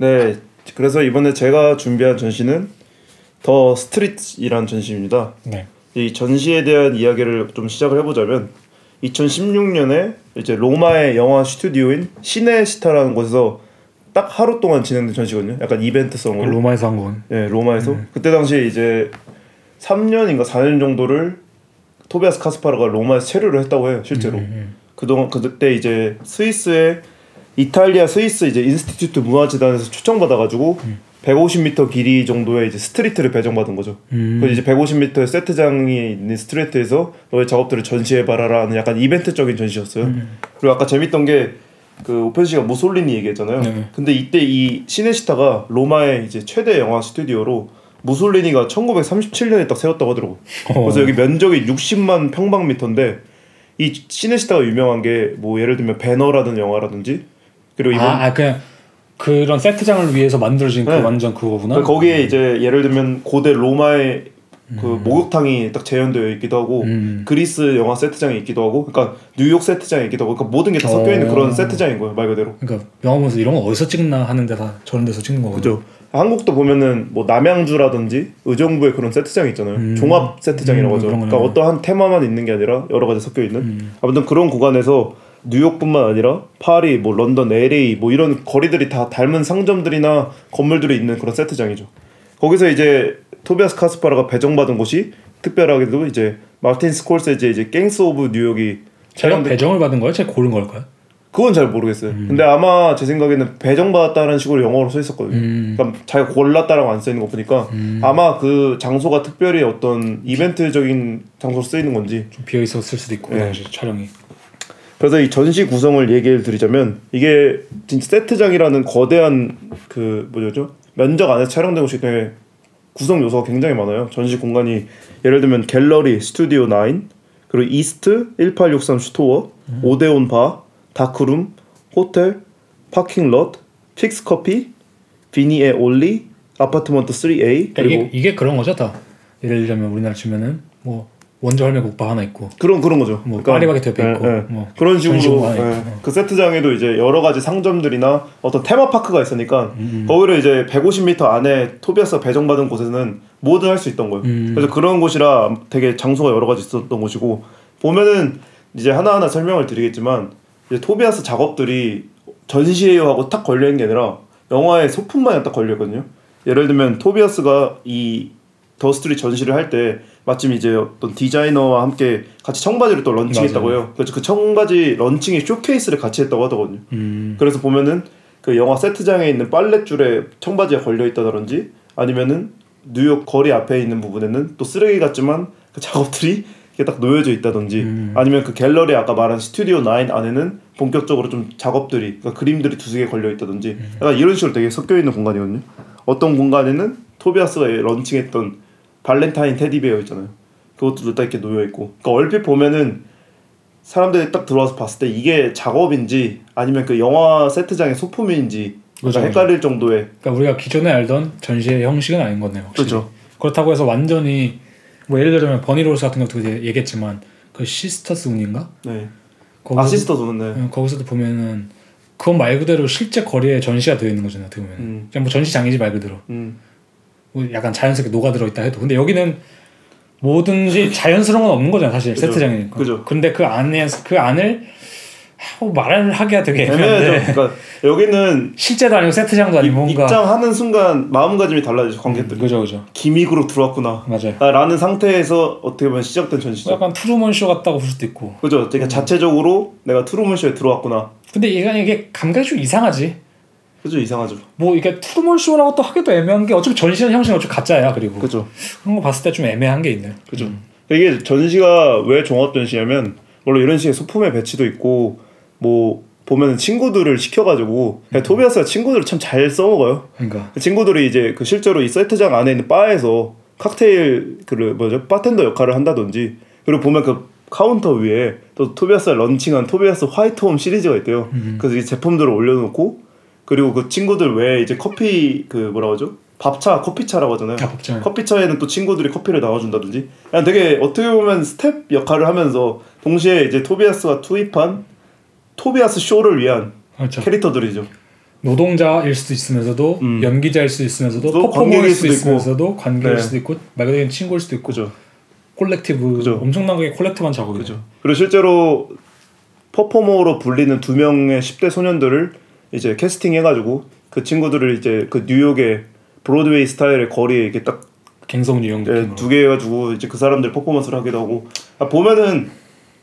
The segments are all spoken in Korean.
네, 그래서 이번에 제가 준비한 전시는 더 스트릿이라는 전시입니다. 네. 이 전시에 대한 이야기를 좀 시작을 해보자면 2016년에 이제 로마의 영화 스튜디오인 시네시타라는 곳에서 딱 하루 동안 진행된 전시거든요. 약간 이벤트성으로. 로마에서 한 건. 네, 로마에서 음. 그때 당시에 이제 3년인가 4년 정도를 토비아스 카스파르가 로마에서 체류를 했다고 해요, 실제로. 음, 그동안 그때 이제 스위스의 이탈리아 스위스 이제 institute 문화재단에서 초청받아가지고 150m 길이 정도의 이제 street를 배정받은 거죠. 음. 그 이제 150m 세트장이 있는 street에서 너의 작업들을 전시해봐라라는 약간 이벤트적인 전시였어요. 음. 그리고 아까 재밌던 게 그 오펜 씨가 무솔리니 얘기했잖아요. 네. 근데 이때 이 시네시타가 로마의 이제 최대 영화 스튜디오로 무솔리니가 1937년에 딱 세웠다고 하더라고. 어. 그래서 여기 면적이 60만 평방미터인데 이 시네시타가 유명한 게 뭐 예를 들면 배너라든 영화라든지 그리고 이번 아, 아 그냥 그런 세트장을 위해서 만들어진 네. 그 완전 그거구나. 그 거기에 이제 예를 들면 고대 로마의 그 목욕탕이 딱 재현되어 있기도 하고 음. 그리스 영화 세트장이 있기도 하고 그러니까 뉴욕 세트장이 있기도 하고 그러니까 모든 게 다 섞여 있는 어. 그런 세트장인 거예요 말 그대로. 그러니까 영화 보면서 이런 거 어디서 찍나 하는데 다 저런 데서 찍는 거거든. 그죠. 한국도 보면은 뭐 남양주라든지 의정부에 그런 세트장이 있잖아요. 음. 종합 세트장이라고 음, 하죠. 그러니까. 어떠한 테마만 있는 게 아니라 여러 가지 섞여 있는. 음. 아무튼 그런 구간에서 뉴욕뿐만 아니라 파리, 뭐 런던, LA 뭐 이런 거리들이 다 닮은 상점들이나 건물들이 있는 그런 세트장이죠. 거기서 이제 토비아스 카스파가 배정받은 곳이 특별하게도 이제 마틴 스콜세지 이제 Gangs of New York이 제가 촬영된- 배정을 받은 거예요? 제가 고른 걸까요? 그건 잘 모르겠어요. 음. 근데 아마 제 생각에는 배정받았다는 식으로 영어로 써 있었거든요. 음. 그러니까 자기가 골랐다라고 안 써 있는 거 보니까 아마 그 장소가 특별히 어떤 이벤트적인 장소로 쓰이는 건지. 좀 비어 있었을 수도 있고 그 네. 촬영이. 그래서 이 전시 구성을 얘기를 드리자면 이게 진짜 세트장이라는 거대한 그 뭐죠 면적 안에 촬영된 곳이기 때문에 구성 요소가 굉장히 많아요. 전시 공간이 예를 들면 갤러리, 스튜디오 9, 그리고 East 1863 Store, Odeon Bar, darkroom, 호텔, parking lot, 픽스 커피, 비니에 올리, Apartment 3A 그러니까 그리고 이게, 이게 그런 거죠, 다. 예를 들면 우리나라 치면은 뭐 원조 할매 국밥 하나 있고 그런 그런 거죠. 뭐 파리바게트 옆에 있고, 뭐 그런 식으로 예. 있고. 그 세트장에도 이제 여러 가지 상점들이나 어떤 테마 파크가 있으니까 음. 거기를 이제 150m 안에 토비아스가 배정받은 곳에서는 뭐든 할수 있던 거예요. 음. 그래서 그런 곳이라 되게 장소가 여러 가지 있었던 곳이고 보면은 이제 하나하나 설명을 드리겠지만 이제 토비아스 작업들이 전시회요 하고 딱 걸려 있는 게 아니라 영화의 소품만에 딱 걸려 있거든요. 예를 들면 토비아스가 이 The Street 전시를 할때 마침 이제 어떤 디자이너와 함께 같이 청바지를 또 런칭했다고 맞아요. 해요. 그래서 그 청바지 런칭의 쇼케이스를 같이 했다고 하더거든요. 음. 그래서 보면은 그 영화 세트장에 있는 빨랫줄에 청바지가 걸려 있다든지 아니면은 뉴욕 거리 앞에 있는 부분에는 또 쓰레기 같지만 그 작업들이 이렇게 딱 놓여져 있다든지 음. 아니면 그 갤러리 아까 말한 스튜디오 9 안에는 본격적으로 좀 작업들이 그러니까 그림들이 두세 개 걸려 있다든지 음. 약간 이런 식으로 되게 섞여 있는 공간이거든요. 어떤 공간에는 토비아스가 런칭했던 발렌타인 테디베어 있잖아요. 그것도 딱 이렇게 놓여 있고. 그러니까 얼핏 보면은 사람들이 딱 들어와서 봤을 때 이게 작업인지 아니면 그 영화 세트장의 소품인지 약간 헷갈릴 정도의 그러니까 우리가 기존에 알던 전시의 형식은 아닌 거네요. 확실히. 그렇죠. 그렇다고 해서 완전히 뭐 예를 들면 버니 로저스 같은 것도 얘기했지만 그 Sister Unn's인가? 네. 거기서도- 아시스터도 네. 어, 거기서도 보면은 그건 말 그대로 실제 거리에 전시가 되어 있는 거잖아요. 어떻게 보면 음. 그냥 뭐 전시장이지 말 그대로 음. 뭐 약간 자연스럽게 녹아 들어 있다 해도 근데 여기는 뭐든지 자연스러운 건 없는 거잖아요. 사실 그죠. 세트장이니까. 그죠. 근데 그 안에 그 안을 뭐 말을 하기가 되게. 애매한데 그러니까 여기는 실제도 아니고 세트장도 아니고 뭔가 입장하는 순간 마음가짐이 달라지죠 관객들. 이 그죠 그죠 기믹으로 들어왔구나. 맞아요. 아, 라는 상태에서 어떻게 보면 시작된 전시죠. 약간 트루먼 쇼 같다고 볼 수도 있고. 그죠. 그러니까 자체적으로 내가 트루먼 쇼에 들어왔구나. 근데 이게 이게 감각이 좀 이상하지. 그죠 이상하죠. 뭐 이게 트루먼 쇼라고 또 하기도 애매한 게 어차피 전시는 형식은 어차피 가짜야 그리고 그죠. 그런 거 봤을 때 좀 애매한 게 있네. 그죠. 이게 전시가 왜 종합 전시냐면 물론 이런 식의 소품의 배치도 있고 뭐 보면은 친구들을 시켜가지고 그냥 토비아스가 친구들을 참 잘 써먹어요. 그러니까 그 친구들이 이제 그 실제로 이 세트장 안에 있는 바에서 칵테일 그 뭐죠 바텐더 역할을 한다든지 그리고 보면 그 카운터 위에 또 토비아스가 런칭한 토비아스 화이트홈 시리즈가 있대요. 그래서 이 제품들을 올려놓고 그리고 그 친구들 외에 이제 커피 그 뭐라고 하죠? 밥차, 커피차라고 하잖아요. 아, 밥차. 커피차에는 또 친구들이 커피를 나눠준다든지 그냥 되게 어떻게 보면 스텝 역할을 하면서 동시에 이제 토비아스가 투입한 토비아스 쇼를 위한 그렇죠. 캐릭터들이죠. 노동자일 수도 있으면서도 음. 연기자일 수도 있으면서도 또 퍼포머일 수도. 있으면서도 관객일 네. 수도 있고 말 그대로 친구일 수도 있고 그죠. collective 그죠. 엄청나게 collective한 작업이죠. 그리고 실제로 퍼포머로 불리는 두 명의 10대 소년들을 이제 캐스팅 해가지고 그 친구들을 이제 그 뉴욕의 브로드웨이 스타일의 거리에 이렇게 딱 갱성 유형 네, 느낌으로. 두개 해가지고 이제 그 사람들 퍼포먼스를 하기도 하고 아, 보면은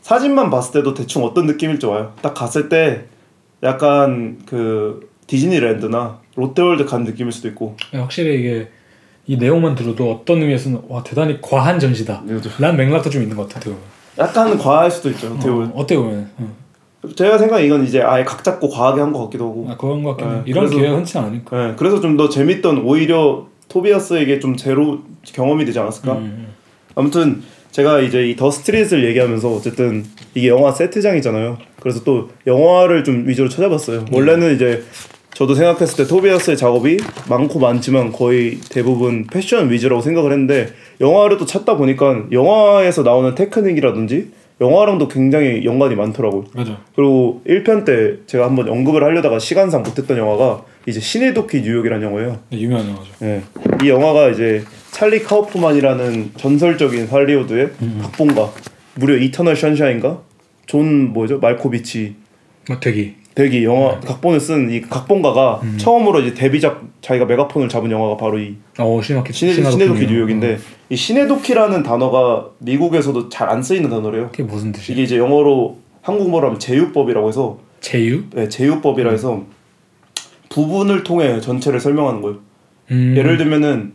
사진만 봤을 때도 대충 어떤 느낌일지 와요. 딱 갔을 때 약간 그 디즈니랜드나 롯데월드 간 느낌일 수도 있고. 네, 확실히 이게 이 내용만 들어도 어떤 의미에서는 와 대단히 과한 전시다. 란 맥락도 좀 있는 것 같아. 어떻게 보면. 약간 과할 수도 있죠. 어떻게 보면. 어, 어떻게 보면. 어. 제가 생각에 이건 이제 아예 각 잡고 과하게 한 것 같기도 하고. 아, 그런 것 같긴 해. 네, 이런 기회가 흔치 않으니까. 네, 그래서 좀 더 재밌던 오히려 토비아스에게 좀 제로 경험이 되지 않았을까. 음, 아무튼 제가 이제 이 더 스트릿을 얘기하면서 어쨌든 이게 영화 세트장이잖아요. 그래서 또 영화를 좀 위주로 찾아봤어요. 원래는 이제 저도 생각했을 때 토비아스의 작업이 많고 많지만 거의 대부분 패션 위주라고 생각을 했는데 영화를 또 찾다 보니까 영화에서 나오는 테크닉이라든지 영화랑도 굉장히 연관이 많더라고요. 맞아. 그리고 1편 때 제가 한번 언급을 하려다가 시간상 못했던 영화가 이제 시네도키 뉴욕이라는 영화예요. 네, 유명한 영화죠. 예. 이 영화가 이제 찰리 카우프만이라는 전설적인 할리우드의 각본가 무려 이터널 션샤인가 존 뭐죠 말코비치 뭐 되기. 대기 영화 각본을 쓴 이 각본가가 처음으로 이제 데뷔작 자기가 메가폰을 잡은 영화가 바로 이 어 시네마키 시네, 시네도키 뉴욕인데 이 synecdoche라는 단어가 미국에서도 잘 안 쓰이는 단어래요. 그게 무슨 뜻이야? 이게 이제 영어로 한국말로 하면 제유법이라고 해서 제유? 네, 제유법이라 해서 부분을 통해 전체를 설명하는 거예요. 음. 예를 들면은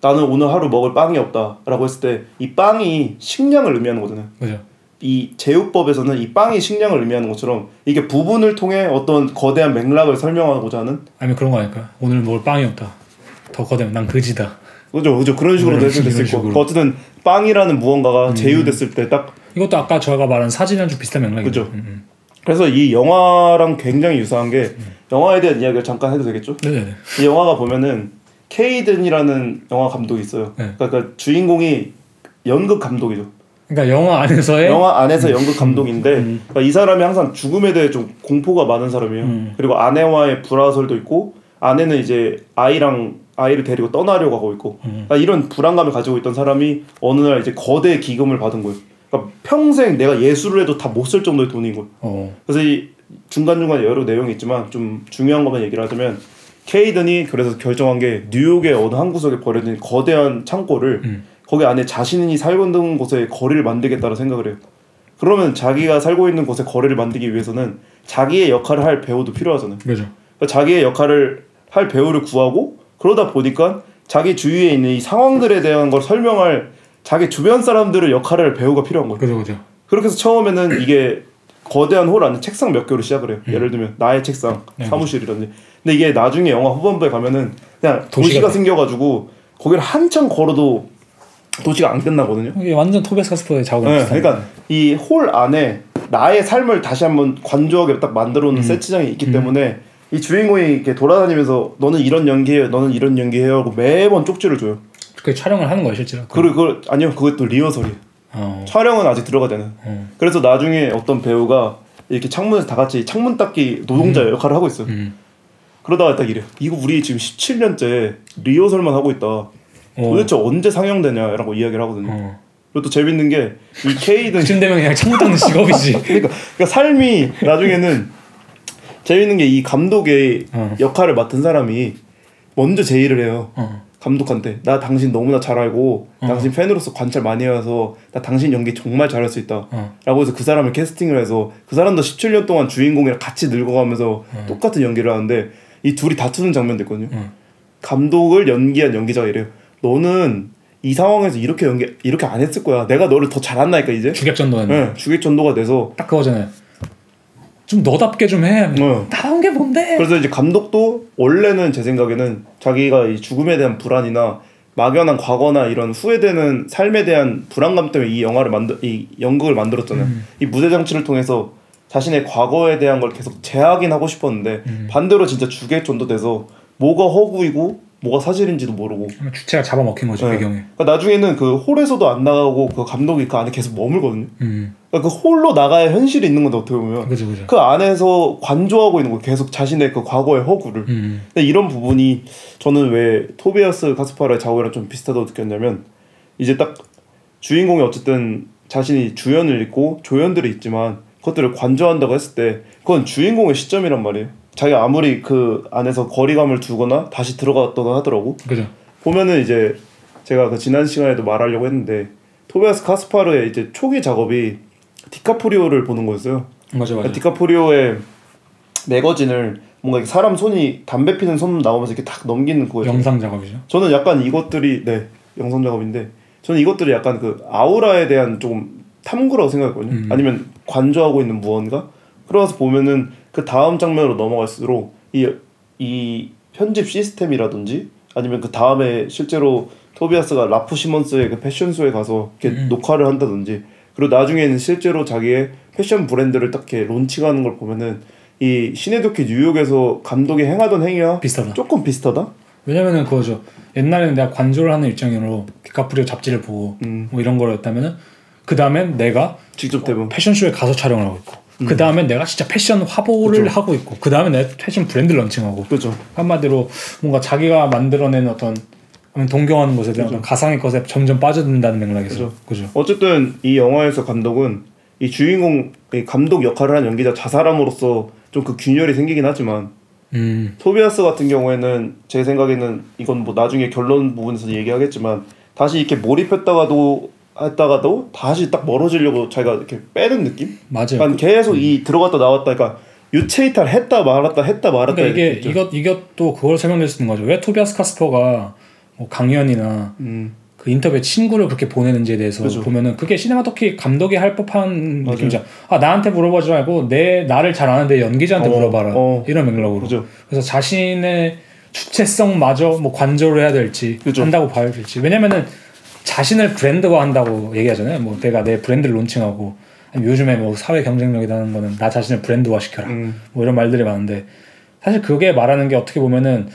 나는 오늘 하루 먹을 빵이 없다라고 했을 때 이 빵이 식량을 의미하는 거잖아요. 그죠. 이 제휴법에서는 이 빵이 식량을 의미하는 것처럼 이게 부분을 통해 어떤 거대한 맥락을 설명하고자 하는 아니면 그런 거 아닐까? 오늘 먹을 빵이 없다. 더 거대면 난 그지다. 그죠 그죠 그런 식으로 이런 해석될 수 이런 있고 식으로. 음. 어쨌든 빵이라는 무언가가 제휴됐을 때 딱 이것도 아까 저가 말한 사진이랑 좀 비슷한 맥락이죠. 그죠. 음, 음. 그래서 이 영화랑 굉장히 유사한 게 영화에 대한 이야기를 잠깐 해도 되겠죠? 네네네. 이 영화가 보면은 케이든이라는 영화 감독이 있어요. 네. 그러니까 주인공이 연극 감독이죠. 그러니까 영화 안에서의 영화 안에서 연극 감독인데 그러니까 이 사람이 항상 죽음에 대해 좀 공포가 많은 사람이에요. 음. 그리고 아내와의 불화설도 있고 아내는 이제 아이랑 아이를 데리고 떠나려고 하고 있고 음. 그러니까 이런 불안감을 가지고 있던 사람이 어느 날 이제 거대 기금을 받은 거예요. 그러니까 평생 내가 예술을 해도 다 못 쓸 정도의 돈인 거예요. 어. 그래서 이 중간중간 여러 내용이 있지만 좀 중요한 것만 얘기를 하자면 케이든이 그래서 결정한 게 뉴욕의 어느 한 구석에 버려진 거대한 창고를 음. 거기 안에 자신이 살고 있는 곳에 거리를 만들겠다는 생각을 해요. 그러면 자기가 살고 있는 곳에 거리를 만들기 위해서는 자기의 역할을 할 배우도 필요하잖아요. 그죠. 그러니까 자기의 역할을 할 배우를 구하고 그러다 보니까 자기 주위에 있는 이 상황들에 대한 걸 설명할 자기 주변 사람들의 역할을 할 배우가 필요한 거예요. 그죠 그죠. 그렇게 해서 처음에는 이게 거대한 홀 안에 책상 몇 개로 시작을 해요. 예를 들면 나의 책상, 음. 네, 사무실이라든지. 근데 이게 나중에 영화 후반부에 가면은 그냥 도시가 도시가 돼. 생겨가지고 거기를 한참 걸어도 도시가 안 끝나거든요. 이게 완전 토베스 카스퍼의 작업이 네, 그러니까 이 홀 안에 나의 삶을 다시 한번 관조하게 딱 만들어 음. 놓은 세트장이 있기 때문에 이 주인공이 이렇게 돌아다니면서 너는 이런 연기해요, 너는 이런 연기해요 하고 매번 쪽지를 줘요. 그 촬영을 하는 거예요 실제로. 그리고 그걸 아니요, 그것도 리허설이에요. 어. 촬영은 아직 들어가지 않아요. 어. 그래서 나중에 어떤 배우가 이렇게 창문에서 다 같이 창문 닦기 노동자 역할을 하고 있어요. 음. 그러다가 딱 이래. 이거 우리 지금 17년째 리허설만 하고 있다. 도대체 언제 상영되냐라고 이야기를 하거든요. 어. 그리고 또 재밌는 게이 케이든 그쯤 되면 그냥 창문 닦는 직업이지. 그러니까, 그러니까 삶이 나중에는 재밌는 게 이 감독의 어. 역할을 맡은 사람이 먼저 제의를 해요. 어. 감독한테 나 당신 너무나 잘 알고 어. 당신 팬으로서 관찰 많이 해와서 나 당신 연기 정말 잘할 수 있다 어. 라고 해서 그 사람을 캐스팅을 해서 그 사람도 17년 동안 주인공이랑 같이 늙어가면서 똑같은 연기를 하는데 이 둘이 다투는 장면도 있거든요 어. 감독을 연기한 연기자가 이래요 너는 이 상황에서 이렇게 연기 이렇게 안 했을 거야 내가 너를 더 잘한다니까 이제 주객전도는 네, 주객 전도가 돼서 딱 그거잖아요. 좀 너답게 좀 해. 어. 나온 게 뭔데? 그래서 이제 감독도 원래는 제 생각에는 자기가 이 죽음에 대한 불안이나 막연한 과거나 이런 후회되는 삶에 대한 불안감 때문에 이 영화를 만들 이 연극을 만들었잖아요. 이 무대 장치를 통해서 자신의 과거에 대한 걸 계속 재확인하고 싶었는데 반대로 진짜 주객 전도 돼서 뭐가 허구이고 뭐가 사실인지도 모르고 주체가 잡아먹힌 거죠 네. 배경에. 그러니까 나중에는 그 홀에서도 안 나가고 그 감독이 그 안에 계속 머물거든요. 음. 그러니까 그 홀로 나가야 현실이 있는 건데 어떻게 보면 그죠 그죠. 그 안에서 관조하고 있는 거 계속 자신의 그 과거의 허구를 음. 근데 이런 부분이 저는 왜 토비아스 카스파라의 작업이랑 좀 비슷하다고 느꼈냐면 이제 딱 주인공이 어쨌든 자신이 주연을 있고 조연들이 있지만 그것들을 관조한다고 했을 때 그건 주인공의 시점이란 말이에요. 자기가 아무리 그 안에서 거리감을 두거나 다시 들어갔다고 하더라고. 그죠. 보면은 이제 제가 그 지난 시간에도 말하려고 했는데 토비아스 카스파르의 이제 초기 작업이 디카프리오를 보는 거였어요. 맞아 맞아. 그러니까 디카프리오의 매거진을 뭔가 사람 손이 담배 피는 손 나오면서 이렇게 딱 넘기는 거예요. 영상 작업이죠. 저는 약간 이것들이 네 영상 작업인데 저는 이것들이 약간 그 아우라에 대한 조금 탐구라고 생각했거든요. 음. 아니면 관조하고 있는 무언가. 그러면서 보면은 그 다음 장면으로 넘어갈수록 이 이 편집 시스템이라든지 아니면 그 다음에 실제로 토비아스가 라프 시먼스의 그 패션쇼에 가서 이렇게 음. 녹화를 한다든지 그리고 나중에는 실제로 자기의 패션 브랜드를 딱 이렇게 론칭하는 걸 보면은 이 시네도키 뉴욕에서 감독이 행하던 행위와 비슷하다. 조금 비슷하다. 왜냐면은 그거죠. 옛날에는 내가 관조를 하는 입장으로 디카프리오 잡지를 보고 음. 뭐 이런 거였다면은 그 다음엔 내가 직접 대본. 패션쇼에 가서 촬영을 하고 있고 그 다음엔 내가 진짜 패션 화보를 그죠. 하고 있고 그 다음에 내가 패션 브랜드 런칭하고 그죠. 한마디로 뭔가 자기가 만들어낸 어떤 동경하는 것에 대한 어떤 가상의 것에 점점 빠져든다는 맥락에서 그죠. 그죠. 어쨌든 이 영화에서 감독은 이 주인공 이 감독 역할을 한 연기자 자사람으로서 좀 그 균열이 생기긴 하지만 음 토비아스 같은 경우에는 제 생각에는 이건 뭐 나중에 결론 부분에서 얘기하겠지만 다시 이렇게 몰입했다가도 했다가도 다시 딱 멀어지려고 자기가 이렇게 빼는 느낌? 맞아요. 그러니까 계속 이 들어갔다 나왔다 그러니까 유체 이탈 했다 말았다 했다 말았다 그러니까 이게. 이것 이것도 그걸 설명될 수 있는 거죠. 왜 토비아스 카스퍼가 뭐 강연이나 음, 그 인터뷰에 친구를 그렇게 보내는지에 대해서 그죠. 보면은 그게 시네마토키 감독이 할 법한 맞아요. 느낌이죠. 아 나한테 물어보지 말고 내 나를 잘 아는데 연기자한테 어, 물어봐라 어. 이런 맥락으로. 그죠. 그래서 자신의 주체성마저 뭐 관조를 해야 될지 그죠. 한다고 봐야 될지 왜냐면은 자신을 브랜드화 한다고 얘기하잖아요. 뭐 내가 내 브랜드를 론칭하고 요즘에 뭐 사회 경쟁력이라는 거는 나 자신을 브랜드화 시켜라 음, 뭐 이런 말들이 많은데 사실 그게 말하는 게 어떻게 보면은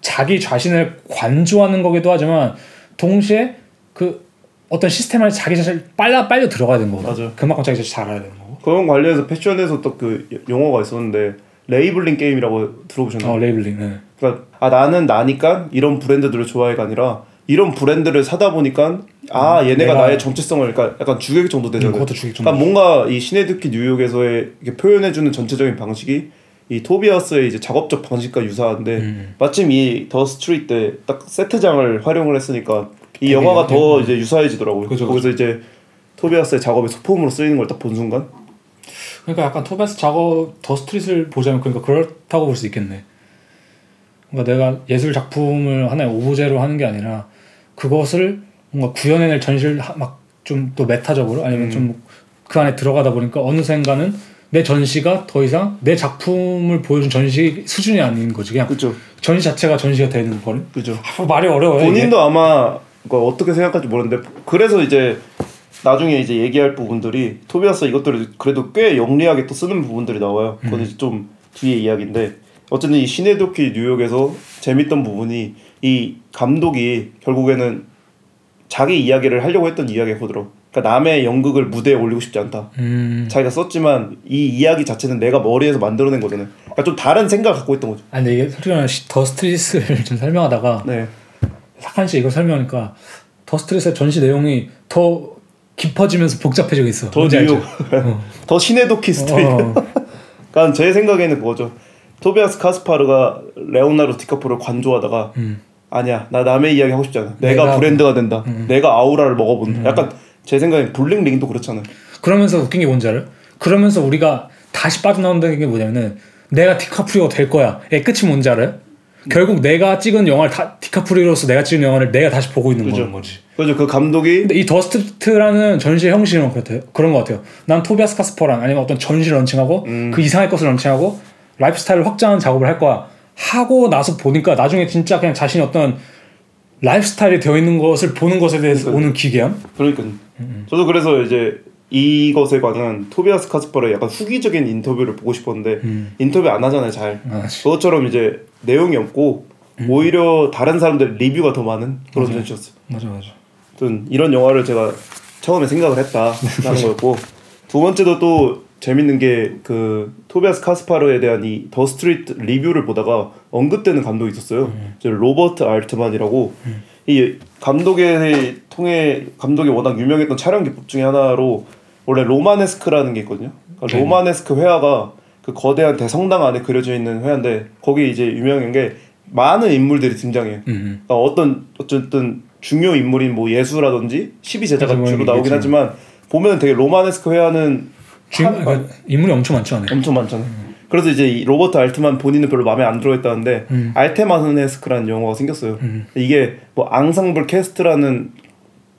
자기 자신을 관조하는 거기도 하지만 동시에 그 어떤 시스템 안에 자기 자신을 빨라 빨려 들어가야 되는 거거든. 맞아요. 그만큼 자기 자신 잘 알아야 되는 거고. 그런 관련해서 패션에서 또 그 용어가 있었는데 labeling game이라고 들어보셨나요? 어 labeling. 네. 그러니까 아 나는 나니까 이런 브랜드들을 좋아해가 아니라 이런 브랜드를 사다 보니까 아 얘네가 내가- 나의 정체성을 그러니까 약간 주객전도 음, 되잖아요. 그것도 주객전도. 그러니까 뭔가 이 시네도키 뉴욕에서의 이렇게 표현해주는 전체적인 방식이 이 토비아스의 이제 작업적 방식과 유사한데 음. 마침 이 The Street 때 딱 세트장을 활용을 했으니까 이 영화가 더 음. 이제 유사해지더라고요. 그죠, 거기서 이제 토비아스의 작업이 소품으로 쓰이는 걸 딱 본 순간 그러니까 약간 토베스 작업 더 스트릿을 보자면 그러니까 그렇다고 볼 수 있겠네. 그러니까 내가 예술 작품을 하나의 오브제로 하는 게 아니라 그것을 뭔가 구현해낼 전시를 막 좀 또 메타적으로 아니면 음. 좀그 안에 들어가다 보니까 어느샌가는 내 전시가 더 이상 내 작품을 보여준 전시 수준이 아닌 거지 그냥 그죠, 전시 자체가 전시가 되는 거는 그죠. 아, 말이 어려워요 이게. 본인도 아마 그거 어떻게 생각할지 모르는데 그래서 이제 나중에 이제 얘기할 부분들이 토비아스 이것들을 그래도 꽤 영리하게 또 쓰는 부분들이 나와요. 그건 이제 좀 뒤에 이야기인데 어쨌든 이 시네도키 뉴욕에서 재밌던 부분이 이 감독이 결국에는 자기 이야기를 하려고 했던 이야기가 그거더라고. 그러니까 남의 연극을 무대에 올리고 싶지 않다. 음. 자기가 썼지만 이 이야기 자체는 내가 머리에서 만들어낸 거잖아요. 그러니까 좀 다른 생각을 갖고 있던 거죠. 아 근데 이게 솔직히 말하면 시- The Street을 좀 설명하다가 네. 사칸 씨 이걸 설명하니까 The Street의 전시 내용이 더 깊어지면서 복잡해지고 있어. The 뉴욕, 알죠? The Synecdoche Street. 어. 그러니까 제 생각에는 그거죠. 토비아스 카스파르가 레오나르도 디카프를 관조하다가 음. 아니야 나 남의 이야기 하고 싶지 않아. 내가, 내가- 브랜드가 된다. 음. 내가 아우라를 먹어본다. 약간 제 생각엔 블링링도 그렇잖아요. 그러면서 웃긴 게 뭔지 알아요? 그러면서 우리가 다시 빠져나온다는 게 뭐냐면은 내가 디카프리오가 될 거야. 의 끝이 뭔지 알아요? 결국 내가 찍은 영화를 다 디카프리오로서 내가 찍은 영화를 내가 다시 보고 있는 그죠. 거지. 그죠 그 감독이 근데 이 The Street라는 전시의 형식은 그렇대요. 그런 것 같아요. 난 토비아스 카스퍼랑 아니면 어떤 전시를 런칭하고 음. 그 이상의 것을 런칭하고 라이프스타일을 확장하는 작업을 할 거야. 하고 나서 보니까 나중에 진짜 그냥 자신이 어떤 라이프스타일이 되어 있는 것을 보는 것에 대해서 그러니까. 오는 기괴함? 그러니까 저도 그래서 이제 이것에 관한 토비아스 카스파르의 약간 후기적인 인터뷰를 보고 싶었는데 음. 인터뷰 안 하잖아요 잘. 아, 그것처럼 이제 내용이 없고 오히려 다른 사람들 리뷰가 더 많은 그런 음. 전시였어요. 맞아 맞아. 아무튼 이런 영화를 제가 처음에 생각을 했다라는 거였고 두 번째도 또 재밌는 게 그 토비아스 카스파르에 대한 이 The Street 리뷰를 보다가 언급되는 감독이 있었어요. 저 로버트 알트만이라고 이 감독의 통해 감독이 워낙 유명했던 촬영 기법 중에 하나로 원래 로마네스크라는 게 있거든요. 그러니까 네. 로마네스크 회화가 그 거대한 대성당 안에 그려져 있는 회화인데 거기 이제 유명한 게 많은 인물들이 등장해요. 음. 그러니까 어떤 어쨌든 중요 인물인 뭐 예수라든지 12제자가 그렇죠, 주로 뭐 나오긴 있겠죠. 하지만 보면 되게 로마네스크 회화는 주인 한- 그러니까 인물이 엄청 안에. 엄청 많잖아요. 그래서 이제 이 로버트 알트만 본인은 별로 마음에 안 들어했다는데 음. Altmanesque라는 용어가 생겼어요. 음. 이게 뭐 ensemble cast라는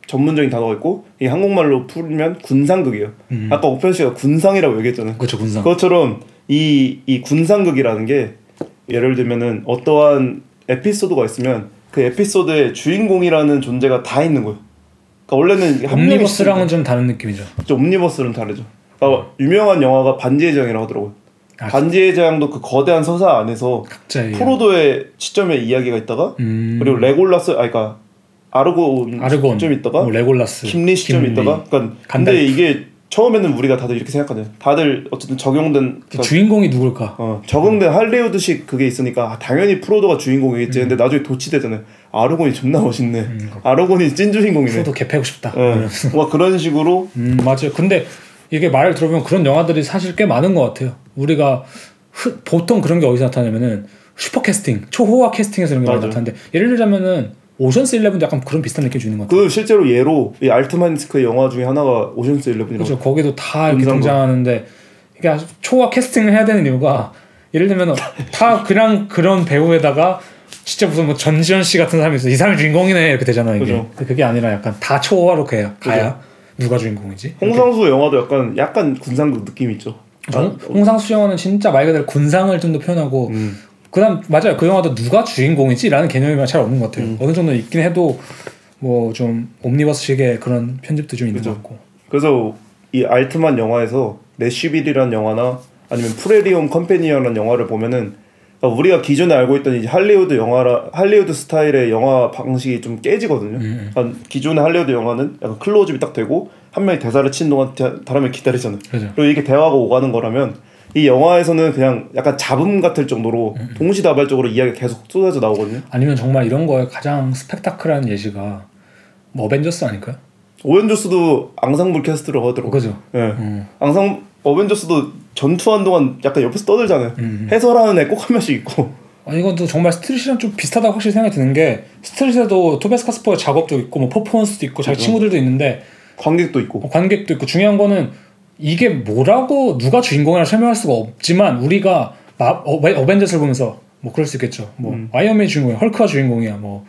전문적인 단어가 있고 이 한국말로 풀면 군상극이에요. 음. 아까 오펜 씨가 군상이라고 얘기했잖아요. 그렇죠 군상. 그것처럼 이, 이 군상극이라는 게 예를 들면은 어떠한 에피소드가 있으면 그 에피소드의 주인공이라는 존재가 다 있는 거예요. 그러니까 원래는 옴니버스랑은 좀 다른 느낌이죠. 좀 옴니버스는 다르죠. 그러니까 유명한 영화가 반지의 제왕이라고 하더라고요. 아, 반지의 제왕도 그 거대한 서사 안에서 각자의 프로도의 시점의 이야기가 있다가 음. 그리고 레골라스 아니 그러니까 아르곤, 아르곤 시점이 있다가 뭐 레골라스 김리 시점이 김리. 있다가 그러니까 간달프. 근데 이게 처음에는 우리가 다들 이렇게 생각하잖아요. 다들 어쨌든 적용된 그 주인공이 누굴까? 어, 적응된 할리우드식 그게 있으니까 아, 당연히 프로도가 주인공이겠지. 근데 나중에 도치되잖아요. 아르곤이 존나 멋있네. 음. 아르곤이 찐 주인공이네. 프로도 개패고 싶다. 예. 뭔가 그런 식으로 음 맞아요. 근데 이게 말을 들어보면 그런 영화들이 사실 꽤 많은 것 같아요. 우리가 흔- 보통 그런 게 어디서 나타나냐면은 슈퍼 캐스팅, 초호화 캐스팅에서 이런 게. 나타나는데 예를 들자면은 오션스 11도 약간 그런 비슷한 느낌 주는 것 같아요. 그 실제로 예로 이 Altmanesque 영화 중에 하나가 오션스 11이라고. 그렇죠. 거기도 다 이렇게. 등장하는데 이게 아주 초호화 캐스팅을 해야 되는 이유가 예를 들면 다 그냥 그런 배우에다가 진짜 무슨 뭐 전지현 씨 같은 사람이 있어 이 사람이 주인공이네 이렇게 되잖아요 이게 그죠. 근데 그게 아니라 약간 다 초호화로 가야 가야 누가 주인공이지 홍상수 영화도 약간 약간 군상극 느낌이 있죠. 정- 홍상수 영화는 진짜 말 그대로 군상을 좀 더 표현하고 음. 그다음 맞아요 그 영화도 누가 주인공이지라는 개념이 잘 없는 것 같아요 음. 어느 정도 있긴 해도 뭐 좀 옴니버스식의 그런 편집도 좀 있는 그죠. 것 같고 그래서 이 알트만 영화에서 내쉬빌이라는 영화나 아니면 Prairie Home Companion이라는 영화를 보면은 우리가 기존에 알고 있던 이제 할리우드 영화라 할리우드 스타일의 영화 방식이 좀 깨지거든요. 음, 그러니까 기존의 할리우드 영화는 약간 클로즈업이 딱 되고 한 명이 대사를 치는 동안 다- 다른 명이 기다리잖아요. 그죠 그리고 이게 대화가 오가는 거라면 이 영화에서는 그냥 약간 잡음 같을 정도로 음, 동시다발적으로 이야기가 계속 쏟아져 나오거든요. 아니면 정말 이런 거에 가장 스펙타클한 예시가 뭐 어벤져스 아닐까요? 어벤져스도 앙상블 캐스트라고 하더라고요. 그죠. 예. 음. 앙상 어벤져스도 전투하는 동안 약간 옆에서 떠들잖아요. 음. 해설하는 애 꼭 한 명씩 있고. 아 이것도 정말 Street이랑 좀 비슷하다고 확실히 생각이 드는 게 Street에도 토비아스 카스퍼의 작업도 있고 뭐 퍼포먼스도 있고 자기. 친구들도 있는데 관객도 있고. 뭐 관객도 있고 중요한 거는 이게 뭐라고 누가 주인공이라 설명할 수가 없지만 우리가 마, 어, 어벤져스를 보면서 뭐 그럴 수 있겠죠. 뭐 음. 아이언맨이 주인공이야, 헐크가 주인공이야, 뭐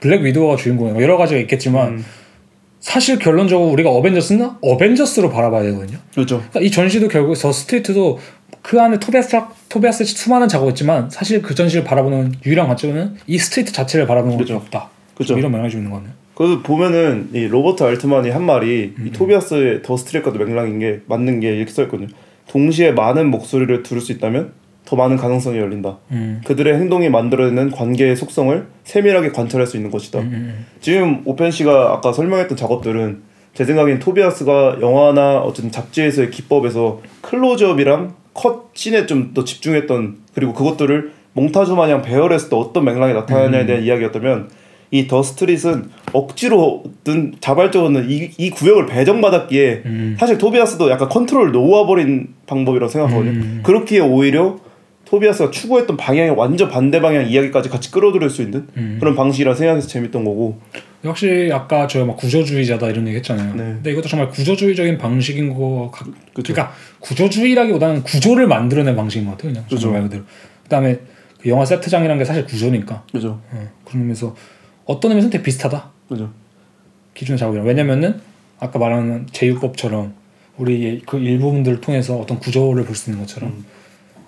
블랙 위도우가 주인공이야, 뭐 여러 가지가 있겠지만 음. 사실 결론적으로 우리가 어벤져스는 어벤져스로 바라봐야 되거든요. 그렇죠. 그러니까 이 전시도 결국 The Street도 그 안에 토비아스 토비아스의 수많은 작업이 있지만 사실 그 전시를 바라보는 유일한 관점은 이 Street 자체를 바라보는 그죠. 없다. 그죠. 이런 명령이 주는 거네요. 그 보면은 이 로버트 알트만이 한 말이 음. 이 토비아스의 The Street과도 맥락인 게 맞는 게 이렇게 써 있거든요. 동시에 많은 목소리를 들을 수 있다면 더 많은 가능성이 열린다. 음. 그들의 행동이 만들어내는 관계의 속성을 세밀하게 관찰할 수 있는 것이다. 음, 음, 지금 오펜 씨가 아까 설명했던 작업들은 제 생각엔 토비아스가 영화나 어쨌든 잡지에서의 기법에서 클로즈업이랑 cut scene에 좀 더 집중했던 그리고 그것들을 몽타주 마냥 배열했을 때 어떤 맥락이 나타나냐에 대한 이야기였다면 이 더 스트릿은 억지로든 자발적으로는 이, 이 구역을 배정받았기에 음. 사실 토비아스도 약간 컨트롤을 놓아버린 방법이라고 생각하거든요. 음. 그렇기에 오히려 토비아스가 추구했던 방향이 완전 반대 방향 이야기까지 같이 끌어들일 수 있는 음. 그런 방식이라 생각해서 재밌던 거고 역시 아까 저 막 구조주의자다 이런 얘기 했잖아요. 네. 근데 이것도 정말 구조주의적인 방식인 거 같, 그쵸. 그러니까 구조주의라기보다는 구조를 만들어낸 방식인 것 같아요. 그냥. 정말 말 그대로. 그다음에 그 영화 세트장이라는 게 사실 구조니까 그죠 어, 그런 의미에서 어떤 의미에서는 되게 비슷하다. 그죠 기존의 작업이랑 왜냐면은 아까 말하는 제휴법처럼 우리 그 일부분들을 통해서 어떤 구조를 볼 수 있는 것처럼 음.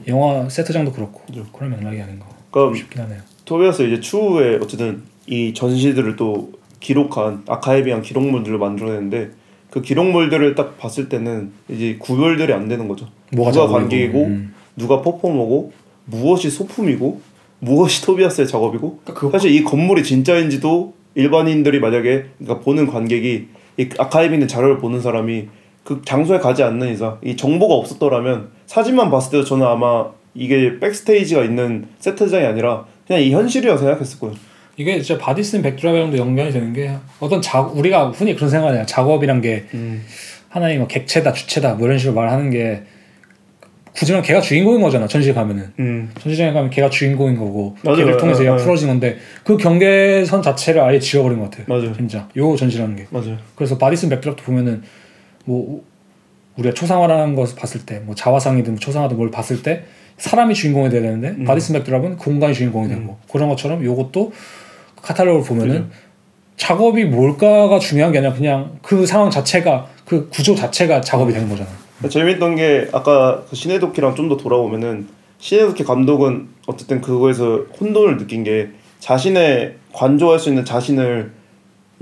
영화 세트장도 그렇고 그죠. 그런 맥락이 아닌가 그럼 싶긴 하네요. 토비아스 이제 추후에 어쨌든 이 전시들을 또 기록한 아카이비한 기록물들을 만들어냈는데 그 기록물들을 딱 봤을 때는 이제 구별들이 안 되는 거죠. 뭐가 누가 관객이고 음. 누가 퍼포머고 무엇이 소품이고 무엇이 토비아스의 작업이고 그러니까 그 사실 이 건물이 진짜인지도 일반인들이 만약에 그러니까 보는 관객이 이 아카이브 있는 자료를 보는 사람이 그 장소에 가지 않는 이상 이 정보가 없었더라면 사진만 봤을 때도 저는 아마 이게 백스테이지가 있는 세트장이 아니라 그냥 이 현실이라고 생각했을 거예요. 이게 진짜 바디슨 백드랍이랑도 연관이 되는 게 어떤 자 우리가 흔히 그런 생각을 작업이란 게 하나의 뭐 객체다 주체다 뭐 이런 식으로 말하는 게 굳이 말하면 걔가 주인공인 거잖아 전시에 가면은 음. 전시장에 가면 걔가 주인공인 거고 맞아요. 걔를 통해서 얘가 네, 네. 풀어진 건데 그 경계선 자체를 아예 지워버린 것 같아요 맞아요. 진짜 요 전시라는 게 맞아요. 그래서 Bodies in Backdrop도 보면은 뭐 우리가 초상화라는 것을 봤을 때 뭐 자화상이든 초상화든 뭘 봤을 때 사람이 주인공이 돼야 되는데 음. Bodies in Backdrop은 공간이 주인공이 되고 그런 것처럼 요것도 카탈로그를 보면은 작업이 뭘까가 중요한 게 아니라 그냥 그 상황 자체가 그 구조 자체가 작업이 되는 거잖아. 재밌던 게 아까 그 시네도키랑 좀 더 돌아오면은 시네도키 감독은 어쨌든 그거에서 혼돈을 느낀 게 자신의 관조할 수 있는 자신을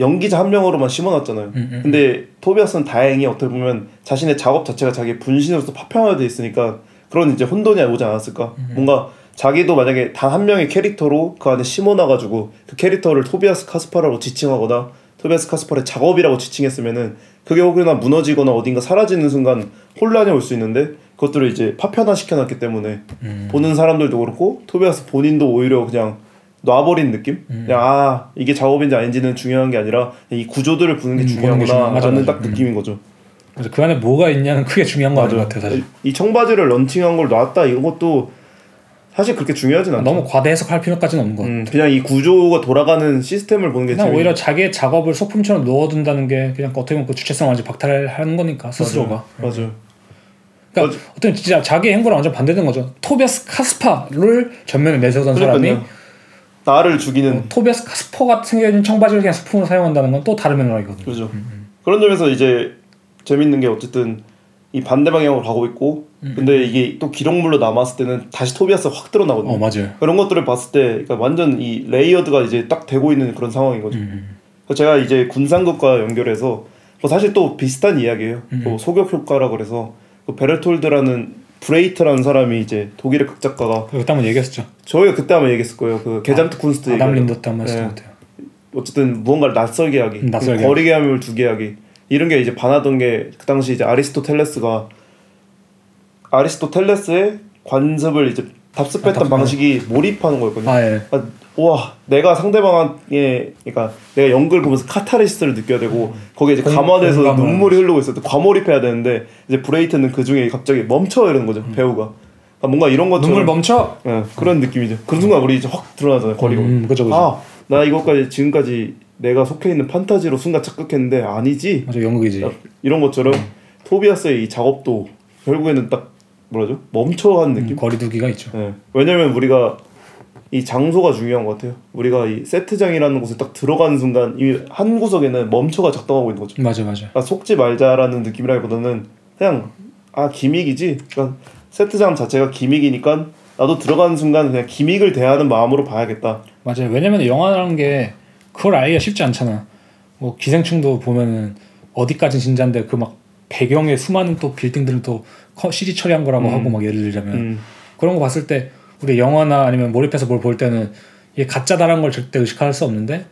연기자 한 명으로만 심어놨잖아요. 음, 음. 근데 토비아스는 다행히 어떻게 보면 자신의 작업 자체가 자기 분신으로서 파편화돼 있으니까 그런 이제 혼돈이 오지 않았을까. 음, 뭔가 자기도 만약에 단 한 명의 캐릭터로 그 안에 심어놔가지고 그 캐릭터를 토비아스 카스파라고 지칭하거나 토비아스 카스파의 작업이라고 지칭했으면은 그게 혹여나 무너지거나 어딘가 사라지는 순간 혼란이 올 수 있는데 그것들을 이제 파편화 시켜놨기 때문에 음. 보는 사람들도 그렇고 토비아스 본인도 오히려 그냥 놔버린 느낌? 음. 그냥 아 이게 작업인지 아닌지는 중요한 게 아니라 이 구조들을 보는 게 음, 보는 게 중요하- 중요하구나 맞아, 라는 맞아. 딱 느낌인 거죠. 그래서 그 안에 뭐가 있냐는 크게 중요한 거 아닌 것 같아요. 사실. 이 청바지를 런칭한 걸 놨다 이런 것도 사실 그렇게 중요하진 않죠. 너무 과대 해석할 필요까지는 없는 것 같아요. 음, 그냥 이 구조가 돌아가는 시스템을 보는 게 그냥 재밌- 오히려 자기의 작업을 소품처럼 넣어둔다는 게 그냥 어떻게 보면 그 주체성 완전 박탈하는 거니까 스스로가. 맞아요. 그러니까 어떤 진짜 자기의 행보랑 완전 반대된 거죠. 토비아스 카스파를 전면에 내세우던 사람이 그러니까요. 나를 죽이는 토비아스 카스퍼가 새겨진 청바지를 그냥 소품으로 사용한다는 건 또 다른 맥락이거든요. 그렇죠. 그런 점에서 이제 재밌는 게 어쨌든 이 반대 방향으로 가고 있고 근데 이게 또 기록물로 남았을 때는 다시 토비아스가 확 드러나거든요. 어 맞아요. 그런 것들을 봤을 때 그러니까 완전 이 layered가 이제 딱 되고 있는 그런 상황인 거죠. 음. 그래서 제가 이제 군상극과 연결해서 뭐 사실 또 비슷한 이야기예요. 음. 또 소격 효과라 그래서 그 베르톨트라는 브레히트라는 사람이 이제 독일의 극작가가 그때 한번 얘기했었죠. 저희가 그때 한번 얘기했을 거예요. 그 Gesamtkunst 아담 얘기하는 린더 때 한번 했었던 네. 것 같아요. 어쨌든 무언가를 낯설게 하기, 음, 낯설게 거리게 함을 두게 하기 이런 게 이제 반하던 게 그 당시 이제 아리스토텔레스가 아리스토텔레스의 관습을 이제 답습했던 답습, 방식이 몰입하는 거였거든요. 아 예. 아, 와 내가 상대방의 그러니까 내가 연극을 보면서 카타르시스를 느껴야 되고 거기에 이제 공- 감화돼서. 눈물이 흐르고 있을 때 과몰입해야 되는데 이제 브레히트는 그 중에 갑자기 멈춰 이러는 거죠 배우가 그러니까 뭔가 이런 것처럼 눈물 멈춰. 예, 그런 느낌이죠 그 순간 우리 이제 확 드러나잖아요 거리가 음, 그죠 그죠. 아나 이것까지 지금까지 내가 속해 있는 판타지로 순간 착각했는데 아니지 맞아 연극이지. 이런 것처럼 토비아스의 이 작업도 결국에는 딱 뭐라죠 멈춰하는 느낌 음, 거리두기가 있죠. 예. 왜냐면 우리가 이 장소가 중요한 것 같아요. 우리가 이 세트장이라는 곳에 딱 들어가는 순간 이 한 구석에는 멈춰가 작동하고 있는 거죠. 맞아 맞아. 그러니까 속지 말자라는 느낌이라기보다는 그냥 아 기믹이지. 그러니까 세트장 자체가 기믹이니까 나도 들어가는 순간 그냥 기믹을 대하는 마음으로 봐야겠다. 맞아요. 왜냐면 영화라는 게 그걸 알기가 쉽지 않잖아. 뭐 기생충도 보면은 어디까지 진짜인데 그 막 배경에 수많은 또 빌딩들을 또 커- CG 처리한 거라고 음. 하고 막 예를 들자면 음. 그런 거 봤을 때 우리 영화나 아니면 몰입해서 뭘 볼 때는 이게 가짜다라는 걸 절대 의식할 수 없는데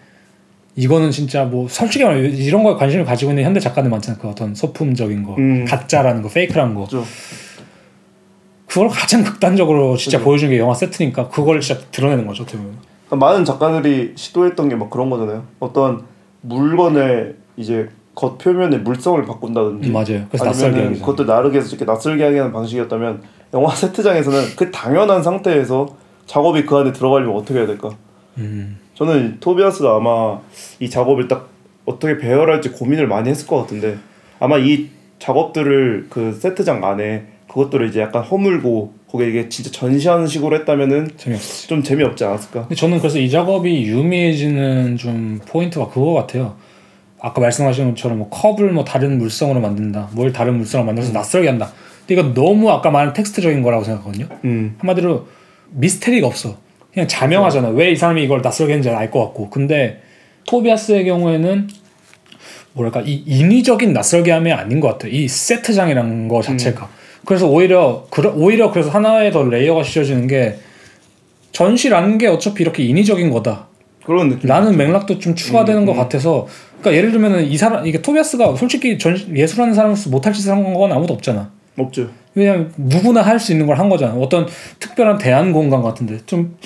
이거는 진짜 뭐 솔직히 말하면 이런 거에 관심을 가지고 있는 현대 작가들 많잖아요. 그 어떤 소품적인 거, 음. 가짜라는 거, 페이크라는 거. 그죠. 그걸 가장 극단적으로 진짜 그죠. 보여주는 게 영화 세트니까 그걸 진짜 드러내는 거죠. 어떻게 보면. 많은 작가들이 시도했던 게 막 그런 거잖아요. 어떤 물건의 이제 겉 표면의 물성을 바꾼다든지 음, 맞아요. 그래서 낯설게 하기 그것도 나르게 해서 이렇게 낯설게 하게 하는 방식이었다면 영화 세트장에서는 그 당연한 상태에서 작업이 그 안에 들어가려면 어떻게 해야 될까? 음. 저는 토비아스가 아마 이 작업을 딱 어떻게 배열할지 고민을 많이 했을 것 같은데 아마 이 작업들을 그 세트장 안에 그것들을 이제 약간 허물고 거기에 이게 진짜 전시하는 식으로 했다면은 재미없었어요. 좀 재미없지 않았을까? 근데 저는 그래서 이 작업이 유미해지는 좀 포인트가 그거 같아요. 아까 말씀하신 것처럼 뭐 컵을 뭐 다른 물성으로 만든다, 뭘 다른 물성으로 만들어서 낯설게 한다. 근데 이거 너무 아까 말한 텍스트적인 거라고 생각하거든요. 음. 한마디로 미스테리가 없어. 그냥 자명하잖아. 왜 이 사람이 이걸 낯설게 했는지 알 것 같고. 근데 토비아스의 경우에는 뭐랄까 이 인위적인 낯설게 함이 아닌 것 같아요. 이 세트장이라는 거 자체가. 그래서 오히려 그러, 오히려 그래서 하나의 더 layer가 씌워지는 게 전시라는 게 어차피 이렇게 인위적인 거다. 그런 느낌. 라는 맥락도 좀 추가되는 음, 것 음. 같아서 그러니까 예를 들면은 이 사람 이게 토비아스가 솔직히 전 예술하는 사람으로서 못할 짓을 한 건 아무도 없잖아. 없죠. 왜냐면 누구나 할 수 있는 걸 한 거잖아. 어떤 특별한 대안 공간 같은데 좀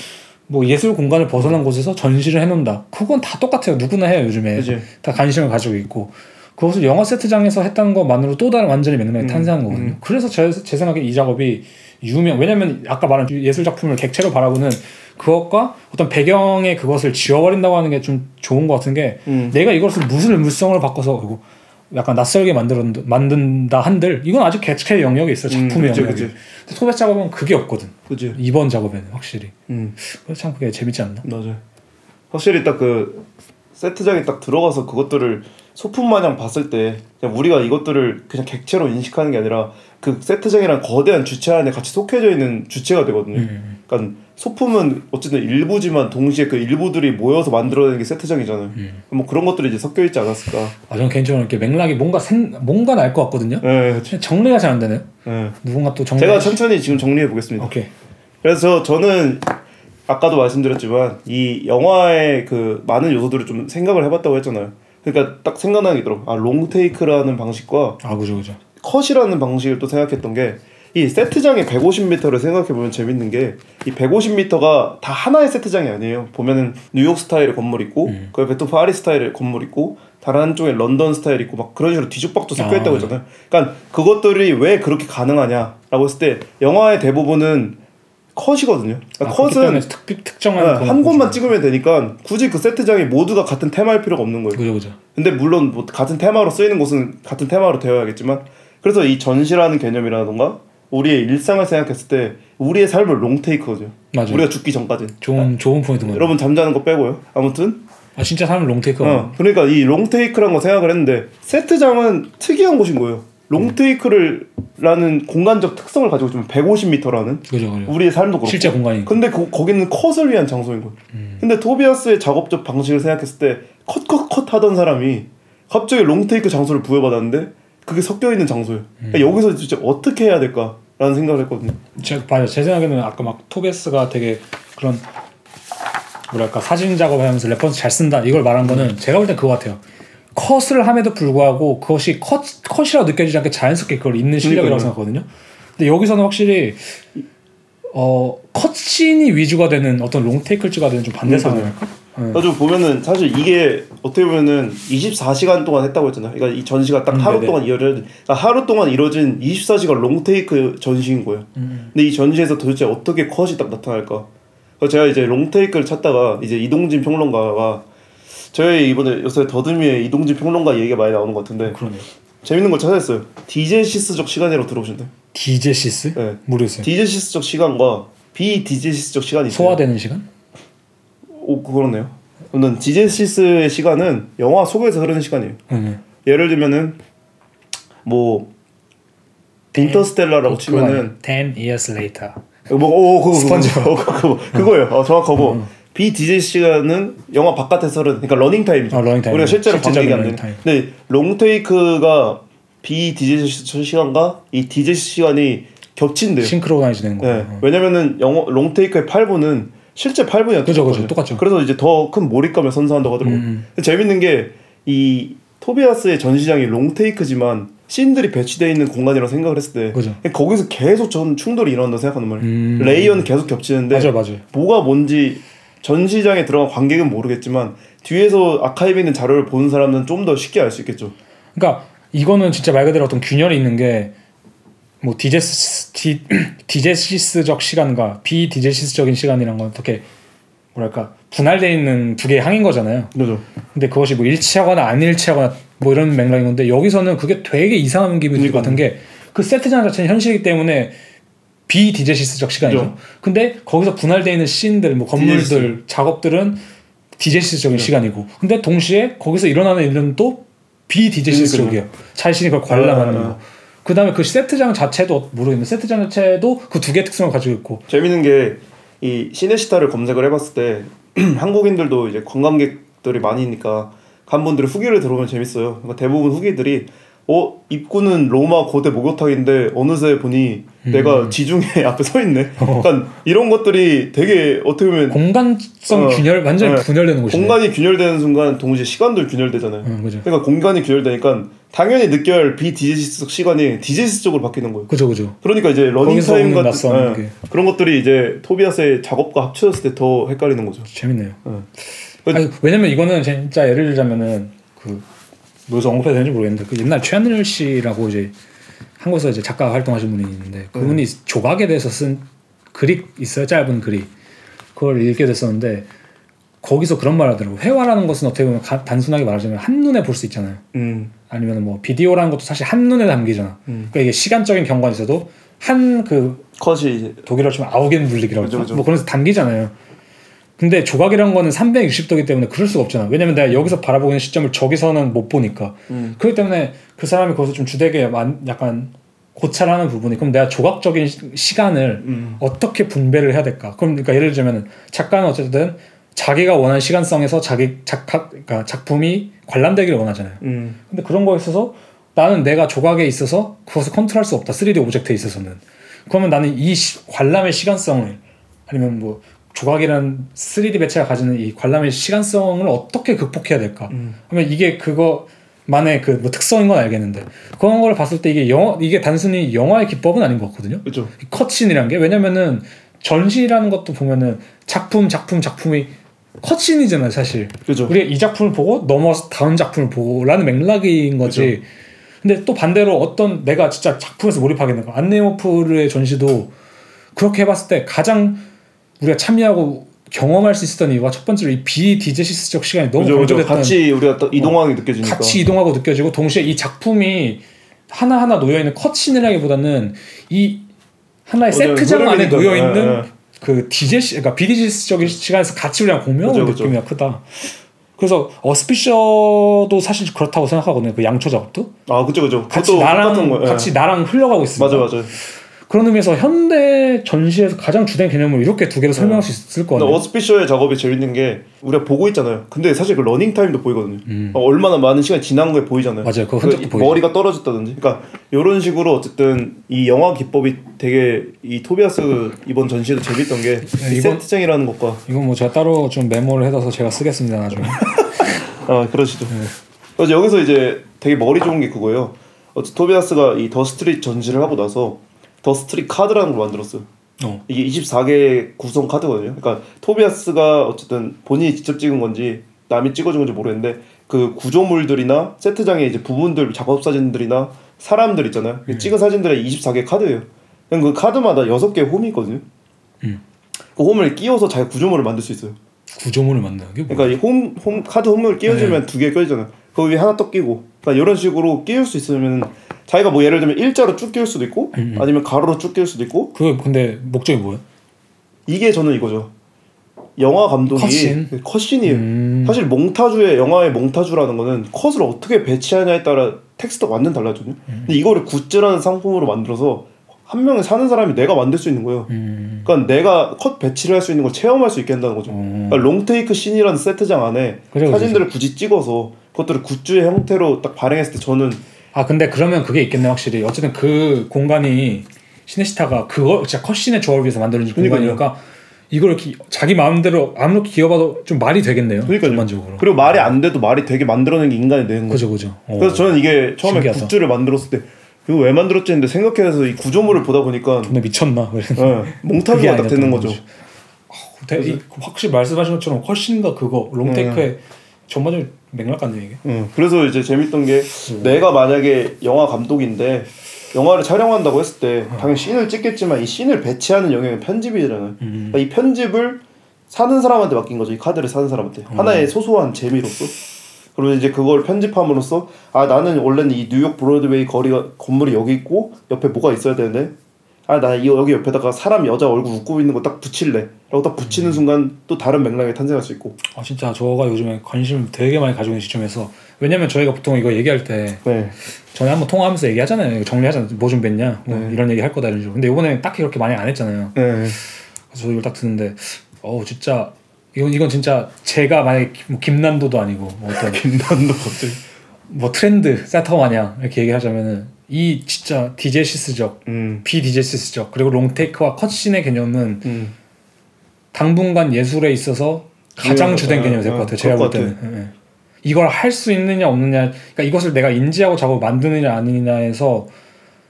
뭐 예술 공간을 벗어난 곳에서 전시를 해놓는다. 그건 다 똑같아요. 누구나 해요 요즘에. 그지. 다 관심을 가지고 있고 그것을 영화 세트장에서 했다는 것만으로 또 다른 완전히 맥락이 음, 탄생하는 거거든요. 음. 그래서 제, 제 생각에 이 작업이 유명 왜냐면 아까 말한 예술 작품을 객체로 바라보는 그것과 어떤 배경의 그것을 지워버린다고 하는 게 좀 좋은 것 같은 게 음. 내가 이것을 무슨 물성을 바꿔서 그리고 약간 낯설게 만들 만든다 한들 이건 아직 객체의 영역에 있어 음, 작품의 그치, 영역이. 그치. 근데 소벳 작업은 그게 없거든. 그지. 이번 작업에는 확실히. 음. 그래서 참 그게 재밌지 않나? 맞아요. 확실히 딱 그 세트장에 딱 들어가서 그것들을 소품 마냥 봤을 때 그냥 우리가 이것들을 그냥 객체로 인식하는 게 아니라 그 세트장이란 거대한 주체 안에 같이 속해져 있는 주체가 되거든요. 음. 그러니까 소품은 어쨌든 일부지만 동시에 그 일부들이 모여서 만들어내는 게 세트장이잖아요. 음. 뭐 그런 것들이 이제 섞여 있지 않았을까. 아 저는 개인적으로 이렇게 맥락이 뭔가 생 뭔가 날 것 같거든요. 네, 그렇죠. 정리가 잘 안 되네요. 네. 누군가 또 정리. 제가 천천히 지금 정리해 보겠습니다. 오케이. 그래서 저는 아까도 말씀드렸지만 이 영화의 그 많은 요소들을 좀 생각을 해봤다고 했잖아요. 그러니까 딱 있더라고. 아 롱테이크라는 방식과 아 그죠 그죠. 컷이라는 방식을 또 생각했던 게 이 세트장의 150m를 생각해 보면 재밌는 게 이 150m가 다 하나의 세트장이 아니에요. 보면은 뉴욕 스타일의 건물 있고 음. 그 옆에 또 파리 스타일의 건물 있고 다른 한쪽에 런던 스타일 있고 막 그런 식으로 뒤죽박죽 섞여 아, 있다고 네. 했잖아요. 그러니까 그것들이 왜 그렇게 가능하냐라고 했을 때 영화의 대부분은 컷이거든요. 그러니까 아, 컷은 특, 특정한 네, 한 곳만. 찍으면 되니까 굳이 그 세트장이 모두가 같은 테마일 필요가 없는 거예요. 그죠 그죠. 근데 물론 뭐 같은 테마로 쓰이는 곳은 같은 테마로 되어야겠지만 그래서 이 전시라는 개념이라던가 우리의 일상을 생각했을 때 우리의 삶을 롱테이크거든요. 맞아요. 우리가 죽기 전까지. 좋은 좋은 포인트인 거예요. 여러분 잠자는 거 빼고요. 아무튼 아 진짜 사람 롱테이크가 어, 그러니까 이 롱테이크라는 거 생각을 했는데 세트장은 특이한 곳인 거예요. 롱테이크를 라는 공간적 특성을 가지고 있으면 150m라는 그죠 그죠. 우리의 삶도 그렇고 실제 공간이. 근데 그, 거기는 컷을 위한 장소인 거예요. 음. 근데 토비아스의 작업적 방식을 생각했을 때 컷 컷 컷 하던 사람이 갑자기 롱테이크 장소를 부여받았는데 그게 섞여 있는 장소예요. 음. 그러니까 여기서 진짜 어떻게 해야 될까 라는 생각을 했거든요. 제, 맞아요. 제 생각에는 아까 막 토비아스가 되게 그런 뭐랄까 사진 작업하면서 reference 잘 쓴다 이걸 말한 거는 제가 볼 땐 그거 같아요. 컷을 함에도 불구하고 그것이 컷 컷이라고 느껴지지 않게 자연스럽게 그걸 읽는 실력이라고. 생각하거든요. 근데 여기서는 확실히 어 컷신이 위주가 되는 어떤 롱테이크일지가 되는 좀 반대 상황이랄까. 응. 그래서 보면은 사실 이게 어떻게 보면은 24시간 동안 했다고 했잖아요. 그러니까 이 전시가 딱 음, 하루 네네. 동안 이어진 그러니까 하루 동안 이뤄진 24시간 롱테이크 전시인 거예요. 음. 근데 이 전시에서 도대체 어떻게 컷이 딱 나타날까? 그래서 제가 이제 롱테이크를 찾다가 이제 이동진 평론가가 저희 이번에 요새 더듬이에 이동진 평론가 얘기가 많이 나오는 것 같은데 그러네요. 재밌는 걸 찾았어요. diegesis적 시간이라고 들어보셨나요? diegesis? 네. 모르겠어요. diegesis적 시간과 비diegesis적 시간이 있어요. 소화되는 시간? 오 그렇네요. 저는 diegesis의 시간은 영화 속에서 흐르는 시간이에요. 응. 예를 들면은 뭐 인터스텔라라고 치면은 10 years later. 뭐오 그거 스펀지밥. 그거 그거, 그거 그거예요. 어, 정확하고 비diegesis 시간은 영화 바깥에서 흐르는 그러니까 러닝 타임이죠. 아, 러닝 타임. 우리가 실제로 관객이 안 되는. 타임. 근데 롱 테이크가 비diegesis 시간과 이 diegesis 시간이 겹친대요. synchronize 되는 네. 거예요. 왜냐면은 영화 롱 테이크의 8분은 실제 8분이었죠. 그죠, 그죠. 똑같죠. 그래서 이제 더 큰 몰입감을 선사한다고 하더라고요. 음. 재밌는 게 이 토비아스의 전시장이 롱테이크지만 씬들이 배치되어 있는 공간이라고 생각을 했을 때 그죠. 거기서 계속 전 충돌이 일어난다고 생각하는 말이에요. 음. layer는 계속 겹치는데 맞아요, 맞아요. 뭐가 뭔지 전시장에 들어간 관객은 모르겠지만 뒤에서 아카이브에 있는 자료를 보는 사람은 좀 더 쉽게 알 수 있겠죠. 그러니까 이거는 진짜 말 그대로 어떤 균열이 있는 게 뭐 디제스 디, 디제시스적 시간과 비디제시스적인 시간이란 건 어떻게 뭐랄까 분할돼 있는 두 개의 항인 거잖아요. 그죠. 근데 그것이 뭐 일치하거나 안 일치하거나 뭐 이런 맥락인 건데 여기서는 그게 되게 이상한 기분이 들것 같은 게 그 세트장 자체는 현실이기 때문에 비diegesis적 시간이죠. 그죠. 근데 거기서 분할되어 있는 씬들, 뭐 건물들, diegesis. 작업들은 diegesis적인 그죠. 시간이고, 근데 동시에 거기서 일어나는 일은 또 비diegesis적이에요. 자신이 그걸 관람하는 아. 거. 그 다음에 그 세트장 자체도 모르겠는데 세트장 자체도 그 두 개의 특성을 가지고 있고 재밌는 게 이 시네시타를 검색을 해봤을 때 한국인들도 이제 관광객들이 많으니까 간 분들이 후기를 들어보면 재밌어요. 그러니까 대부분 후기들이 어 입구는 로마 고대 목욕탕인데 어느새 보니 음. 내가 지중해 앞에 서 있네. 약간 이런 것들이 되게 어떻게 보면 공간성 어, 균열 완전히 네. 분열되는 곳이네. 공간이 균열되는 순간 동시에 시간도 균열되잖아요. 응, 그죠. 그러니까 공간이 균열되니까 당연히 느껴야 할 비diegesis적 시간이 diegesis적으로 바뀌는 거예요. 그죠, 그죠. 그러니까 이제 러닝 타임 같은 예, 게. 그런 것들이 이제 토비아스의 작업과 합쳐졌을 때 더 헷갈리는 거죠. 재밌네요. 그- 아니, 왜냐면 이거는 진짜 예를 들자면은 그 뭐에서 언급해도 되는지 모르겠는데 그 옛날 최하늘 씨라고 이제 한국에서 이제 작가 활동하신 분이 있는데 그분이 조각에 대해서 쓴 글이 있어요 짧은 글이 그걸 읽게 됐었는데 거기서 그런 말 하더라고 회화라는 것은 어떻게 보면 가- 단순하게 말하자면 한눈에 볼 수 있잖아요 음, 아니면 뭐 비디오라는 것도 사실 한눈에 담기잖아 음. 그러니까 이게 시간적인 경관이 있어도 한 그 컷이 이제 독일어로 치면 아우겐 물리기라고 그죠, 그러죠. 그죠. 뭐 그래서 담기잖아요. 근데 조각이란 거는 360도기 때문에 그럴 수가 없잖아. 왜냐면 내가 여기서 바라보고 있는 시점을 저기서는 못 보니까. 음. 그렇기 때문에 그 사람이 거기서 좀 주되게 만- 약간 고찰하는 부분이 그럼 내가 조각적인 시- 시간을 음. 어떻게 분배를 해야 될까? 그럼 그러니까 예를 들자면 작가는 어쨌든 자기가 원하는 시간성에서 자기 작가 그러니까 작품이 관람되기를 원하잖아요. 음, 근데 그런 거에 있어서 나는 내가 조각에 있어서 그것을 컨트롤할 수 없다. 3D object에 있어서는. 그러면 나는 이 시- 관람의 시간성을 아니면 뭐 조각이라는 3D 매체가 가지는 이 관람의 시간성을 어떻게 극복해야 될까? 음. 그러면 이게 그거만의 그 뭐 특성인 건 알겠는데 그런 걸 봤을 때 이게 영화 이게 단순히 영화의 기법은 아닌 것 같거든요. 그렇죠. 이 컷신이라는 게 왜냐면은 전시라는 것도 보면은 작품 작품 작품이 컷신이잖아요, 사실. 그렇죠. 우리가 이 작품을 보고 넘어와서 다음 작품을 보고라는 맥락인 거지. 근데 또 반대로 어떤 내가 진짜 작품에서 몰입하겠는 거. 안네오프의 전시도 그렇게 해봤을 때 가장 우리가 참여하고 경험할 수 있었던 이유가 첫 번째로 이 비디제시스적 시간이 너무 그죠, 같이 우리가 또 이동하게 느껴지니까. 같이 이동하고 느껴지고 동시에 이 작품이 하나 하나 놓여 있는 컷신이라기보다는 이 하나의 어떤 세트장 안에. 놓여 있는 예, 예. 그 디제시 그러니까 비디제시적인 시간에서 같이 우리랑 그죠. 느낌이 크다. 그래서 어스피셔도 사실 그렇다고 생각하거든요. 그 양초 작업도 아, 그죠, 그죠. 같이 나랑. 예. 같이 나랑 흘러가고 있습니다. 맞아, 맞아. 그런 의미에서 현대 전시에서 가장 주된 개념을 이렇게 두 개로 설명할 수 있을 것 같아요. 어스피셔의 작업이 재밌는 게 우리가 보고 있잖아요. 근데 사실 그 러닝 타임도 보이거든요. 음. 어, 얼마나 많은 시간이 지난 거에 보이잖아요. 맞아요. 그 흔적도 보이죠. 머리가 떨어졌다든지. 그러니까 이런 식으로 어쨌든 이 영화 기법이 되게 이 토비아스 이번 전시에도 재밌던 게이 네, 이번- 세트장이라는 것과 이건 뭐 제가 따로 좀 메모를 해둬서 제가 쓰겠습니다 나중에. 아 그러시죠. 네. 그래서 여기서 이제 되게 머리 좋은 게 그거예요. 어쨌든 토비아스가 이 The Street 전시를 하고 나서 The Street 카드라는 걸 만들었어요. 어. 이게 24개 구성 카드거든요. 그러니까 토비아스가 어쨌든 본인이 직접 찍은 건지 남이 찍어준 건지 모르겠는데 그 구조물들이나 세트장의 이제 부분들 작업 사진들이나 사람들 있잖아요. 그 찍은 사진들의 24개 카드예요. 그냥 그 카드마다 6개 홈이 있거든요. 음. 그 홈을 끼워서 자기 구조물을 만들 수 있어요. 구조물을 만드는 게 뭐? 그러니까 이 홈, 홈 카드 홈을 끼워주면 두개 껴지잖아요. 그 위에 하나 더 끼고. 그러니까 이런 식으로 끼울 수 있으면 자기가 뭐 예를 들면 일자로 쭉 끼울 수도 있고 음, 음. 아니면 가로로 쭉 끼울 수도 있고 그 근데 목적이 뭐예요? 이게 저는 이거죠. 영화 감독이 cut scene? cut scene이에요. 음. 사실 몽타주의 영화의 몽타주라는 거는 컷을 어떻게 배치하냐에 따라 텍스트가 완전 달라지거든요. 음. 근데 이거를 굿즈라는 상품으로 만들어서 한 명에 사는 사람이 내가 만들 수 있는 거예요. 음. 그러니까 내가 컷 배치를 할 수 있는 걸 체험할 수 있게 한다는 거죠. 어. 그러니까 롱테이크 씬이라는 세트장 안에 그죠. 사진들을 굳이 찍어서 그것들을 굿즈의 형태로 딱 발행했을 때 저는 아 근데 그러면 그게 있겠네 확실히. 어쨌든 그 공간이 시네시타가 그거 진짜 cut scene의 조합을 위해서 만들어진. 공간이니까 이걸 이렇게 자기 마음대로 아무렇게 끼워봐도 좀 말이 되겠네요. 전반적으로. 그리고 말이 안 돼도 말이 되게 만들어내는 게 인간이 되는 거죠. 그죠 그죠. 어. 그래서 저는 이게 처음에 신기하다. 굿즈를 만들었을 때 이거 왜 만들었지 했는데 생각해서 이 구조물을 보다 보니까 근데 미쳤나? 그게 몽타주가 딱 되는 거죠. 대- 이- 확실히 말씀하신 것처럼 컷신과 그거 롱테이크의 전반적인 맥락 같네요 이게. 음, 그래서 이제 재밌던 게 음. 내가 만약에 영화 감독인데 영화를 촬영한다고 했을 때 당연히 씬을 찍겠지만 이 씬을 배치하는 영역은 편집이잖아요. 음. 그러니까 이 편집을 사는 사람한테 맡긴 거죠. 이 카드를 사는 사람한테 음. 하나의 소소한 재미로서. 그러면 이제 그걸 편집함으로써 아 나는 원래는 이 뉴욕 브로드웨이 거리가 건물이 여기 있고 옆에 뭐가 있어야 되는데 아 나 이 여기 옆에다가 사람 여자 얼굴 웃고 있는 거 딱 붙일래. 라고 딱 붙이는 순간 또 다른 맥락이 탄생할 수 있고. 아 진짜 저가 요즘에 관심 되게 많이 가지고 있는 시점에서 왜냐면 저희가 보통 이거 얘기할 때 네. 전에 한번 통화하면서 얘기하잖아요. 정리하잖아요. 뭐 준비했냐? 뭐 네. 이런 얘기 할 거다 이런 식으로. 근데 이번에 딱히 그렇게 많이 안 했잖아요. 네. 그래서 저 이걸 딱 듣는데 어우 진짜 이건 이건 진짜 제가 만약에 김- 뭐 김난도도 아니고 뭐 어떤 김난도 갑자기. 뭐 트렌드 세터 마냥 이렇게 얘기하자면은 이 진짜 디제시스적 음. 비디제시스적 그리고 롱테이크와 컷신의 개념은 음. 당분간 예술에 있어서 가장 주된 거- 개념이 될것 어, 같아요. 제가 볼 때는. 예, 예. 이걸 할 수 있느냐 없느냐, 그러니까 이것을 내가 인지하고 작업 만드느냐 아니냐에서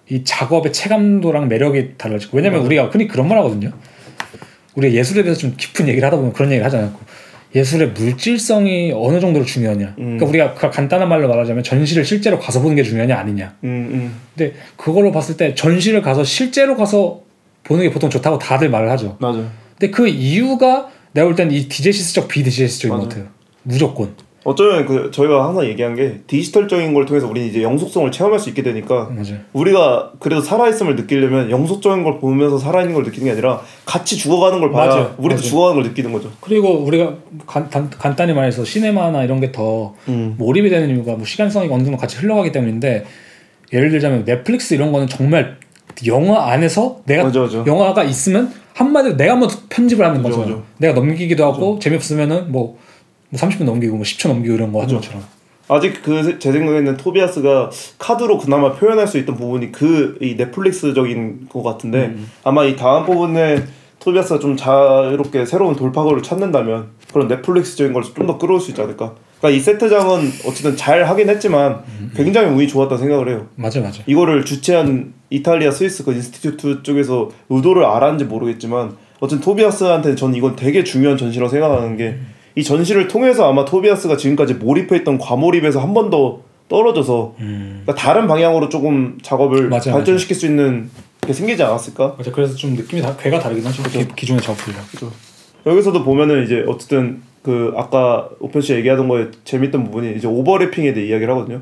이 작업의 체감도랑 매력이 달라지고. 왜냐면 맞아. 우리가 흔히 그런 말 하거든요. 우리가 예술에 대해서 좀 깊은 얘기를 하다 보면 그런 얘기를 하지 않고 예술의 물질성이 어느 정도로 중요하냐. 음. 그러니까 우리가 그 간단한 말로 말하자면 전시를 실제로 가서 보는 게 중요하냐 아니냐. 음, 음. 근데 그걸로 봤을 때 전시를 가서 실제로 가서 보는 게 보통 좋다고 다들 말을 하죠. 맞아요. 근데 그 이유가 내가 볼 때는 이 디제시스적 비디제시스적인 것 맞아. 같아요. 무조건. 어쩌면 그 저희가 항상 얘기한 게 디지털적인 걸 통해서 우리는 이제 영속성을 체험할 수 있게 되니까 맞아요. 우리가 그래도 살아있음을 느끼려면 영속적인 걸 보면서 살아있는 걸 느끼는 게 아니라 같이 죽어가는 걸 봐야 맞아요. 우리도 맞아요. 죽어가는 걸 느끼는 거죠. 그리고 우리가 간, 단, 간단히 말해서 시네마나 이런 게더 음. 몰입이 되는 이유가 뭐 시간성이 어느 정도 같이 흘러가기 때문인데 예를 들자면 넷플릭스 이런 거는 정말 영화 안에서 내가 맞아, 맞아. 영화가 있으면 한마디로 내가 한번 편집을 하는 맞아, 거죠. 맞아. 내가 넘기기도 하고 재미없으면은 뭐, 뭐 30분 넘기고 뭐 10초 넘기고 이런 거 하는 맞아. 것처럼. 아직 그 제 생각에는 토비아스가 카드로 그나마 표현할 수 있던 부분이 그 이 넷플릭스적인 것 같은데 음. 아마 이 다음 부분에 토비아스가 좀 자유롭게 새로운 돌파구를 찾는다면 그런 넷플릭스적인 걸 좀 더 끌어올 수 있지 않을까. 그러니까 이 세트장은 어쨌든 잘 하긴 했지만 음. 굉장히 운이 좋았다 생각을 해요. 맞아 맞아. 이거를 주최한 이탈리아 스위스 그 institute 쪽에서 의도를 알았는지 모르겠지만 어쨌든 토비아스한테 저는 이건 되게 중요한 전시라고 생각하는 게 이 전시를 통해서 아마 토비아스가 지금까지 몰입했던 과몰입에서 한 번 더 떨어져서 음. 그러니까 다른 방향으로 조금 작업을 맞아요, 발전시킬 수 있는 게 생기지 않았을까? 맞아. 그래서 좀 느낌이 다 괴가 다르긴 하죠. 기, 기존의 작품이랑. 여기서도 보면은 이제 어쨌든 그 아까 오편 씨 얘기하던 거에 재밌던 부분이 이제 오버래핑에 대해 이야기를 하거든요.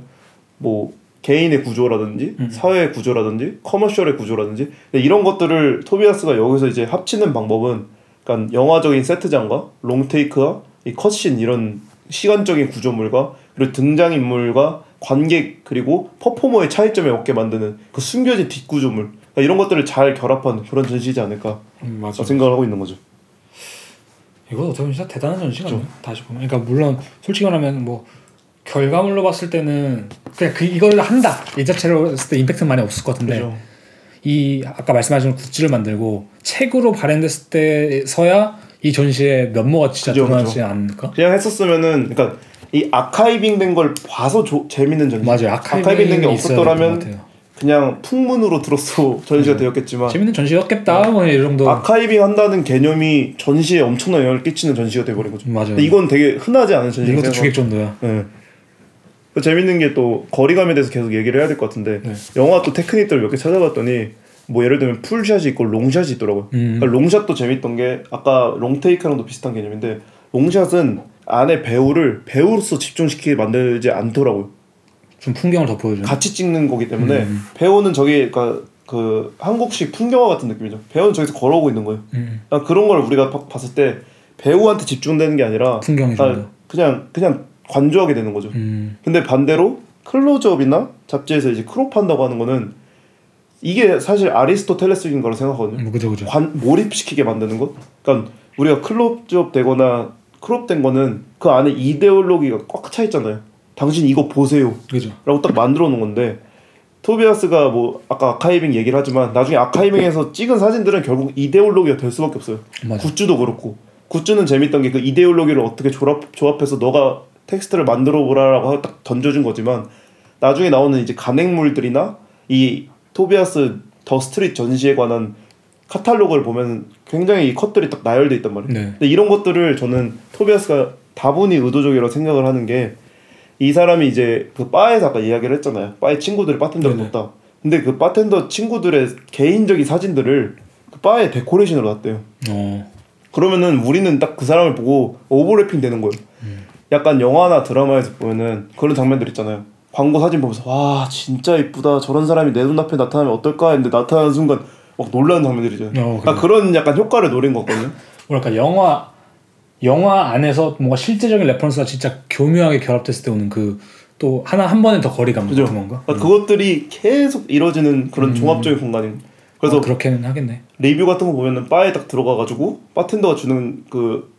뭐 개인의 구조라든지 음. 사회의 구조라든지 커머셜의 구조라든지 이런 것들을 토비아스가 여기서 이제 합치는 방법은 그러니까 영화적인 세트장과 롱테이크와 이 컷신 이런 시간적인 구조물과 그리고 등장 인물과 관객 그리고 퍼포머의 차이점에 얻게 만드는 그 숨겨진 뒷구조물 그러니까 이런 것들을 잘 결합한 그런 전시지 않을까 음, 맞아. 생각을 하고 있는 거죠. 이거 어떻게 보면 진짜 대단한 전시 같네요. 다시 보면. 그러니까 물론 솔직히 말하면 뭐 결과물로 봤을 때는 그냥 그 이걸 한다 이 자체로 했을 때 임팩트는 많이 없을 것 같은데 그죠. 이 아까 말씀하신 굿즈를 만들고 책으로 발행됐을 때서야 이 전시의 면모가 진짜 그죠, 드러나지 그죠. 않을까? 그냥 했었으면은 그러니까 이 아카이빙 된 걸 봐서 조, 재밌는 전시. 맞아요. 아카이빙 된게 없었더라면. 그냥 풍문으로 들었어 전시가 되었겠지만 재밌는 전시였겠다 뭐이 정도. 아카이빙 한다는 개념이 전시에 엄청난 영향을 끼치는 전시가 돼버린 거죠. 맞아요. 이건 되게 흔하지 않은 전시가 이것도 주객 정도야. 네. 그 재밌는 게 또 거리감에 대해서 계속 얘기를 해야 될 것 같은데 네. 영화 또 테크닉들을 몇개 찾아봤더니 뭐 예를 들면 풀샷이 있고 롱샷이 있더라고요. 음. 그러니까 롱샷도 재밌던 게 아까 롱테이크랑도 비슷한 개념인데 롱샷은 안에 배우를 배우로서 집중시키게 만들지 않더라고요. 좀 풍경을 더 보여줘. 같이 찍는 거기 때문에 음. 배우는 저기 그러니까 그 한국식 풍경화 같은 느낌이죠. 배우는 저기서 걸어오고 있는 거예요. 음. 그러니까 그런 걸 우리가 바- 봤을 때 배우한테 집중되는 게 아니라 풍경이 더. 그냥 그냥 관조하게 되는 거죠. 음. 근데 반대로 클로즈업이나 잡지에서 이제 crop한다고 하는 거는 이게 사실 아리스토텔레스인 거라 생각하거든요. 음, 그죠 그죠. 관, 몰입시키게 만드는 것. 그러니까 우리가 클로즈업 되거나 crop된 거는 그 안에 이데올로기가 꽉 차 있잖아요. 당신 이거 보세요. 그죠. 라고 딱 만들어 놓은 건데 토비아스가 뭐 아까 archiving 얘기를 하지만 나중에 archiving에서 찍은 사진들은 결국 이데올로기가 될 수밖에 없어요. 맞아. 굿즈도 그렇고 굿즈는 재밌던 게 그 이데올로기를 어떻게 조합, 조합해서 너가 텍스트를 만들어 보라라고 딱 던져준 거지만 나중에 나오는 이제 간행물들이나 이 토비아스 The Street 전시에 관한 카탈로그를 보면 굉장히 이 컷들이 딱 나열돼 있단 말이에요. 네. 근데 이런 것들을 저는 토비아스가 다분히 의도적이라고 생각을 하는 게 이 사람이 이제 그 바에서 아까 이야기를 했잖아요. 바에 친구들이 바텐더를. 뒀다. 근데 그 바텐더 친구들의 개인적인 사진들을 그 바에 데코레이션으로 놨대요. 어. 그러면은 우리는 딱 그 사람을 보고 overlapping 되는 거예요. 약간 영화나 드라마에서 보면은 그런 장면들 있잖아요. 광고 사진 보면서 와 진짜 이쁘다 저런 사람이 내 눈앞에 나타나면 어떨까 했는데 나타나는 순간 막 놀라는 장면들이죠. 어, 그러니까 그런 약간 효과를 노린 거거든요. 뭐랄까 영화 영화 안에서 뭔가 실제적인 reference가 진짜 교묘하게 결합됐을 때 오는 그 또 하나 한 번에 더 거리감 그죠? 같은 건가? 그러니까 그것들이 계속 이루어지는 그런 종합적인 공간인. 그래서 어, 그렇게는 하겠네. 리뷰 같은 거 보면은 바에 딱 들어가가지고 바텐더가 주는 그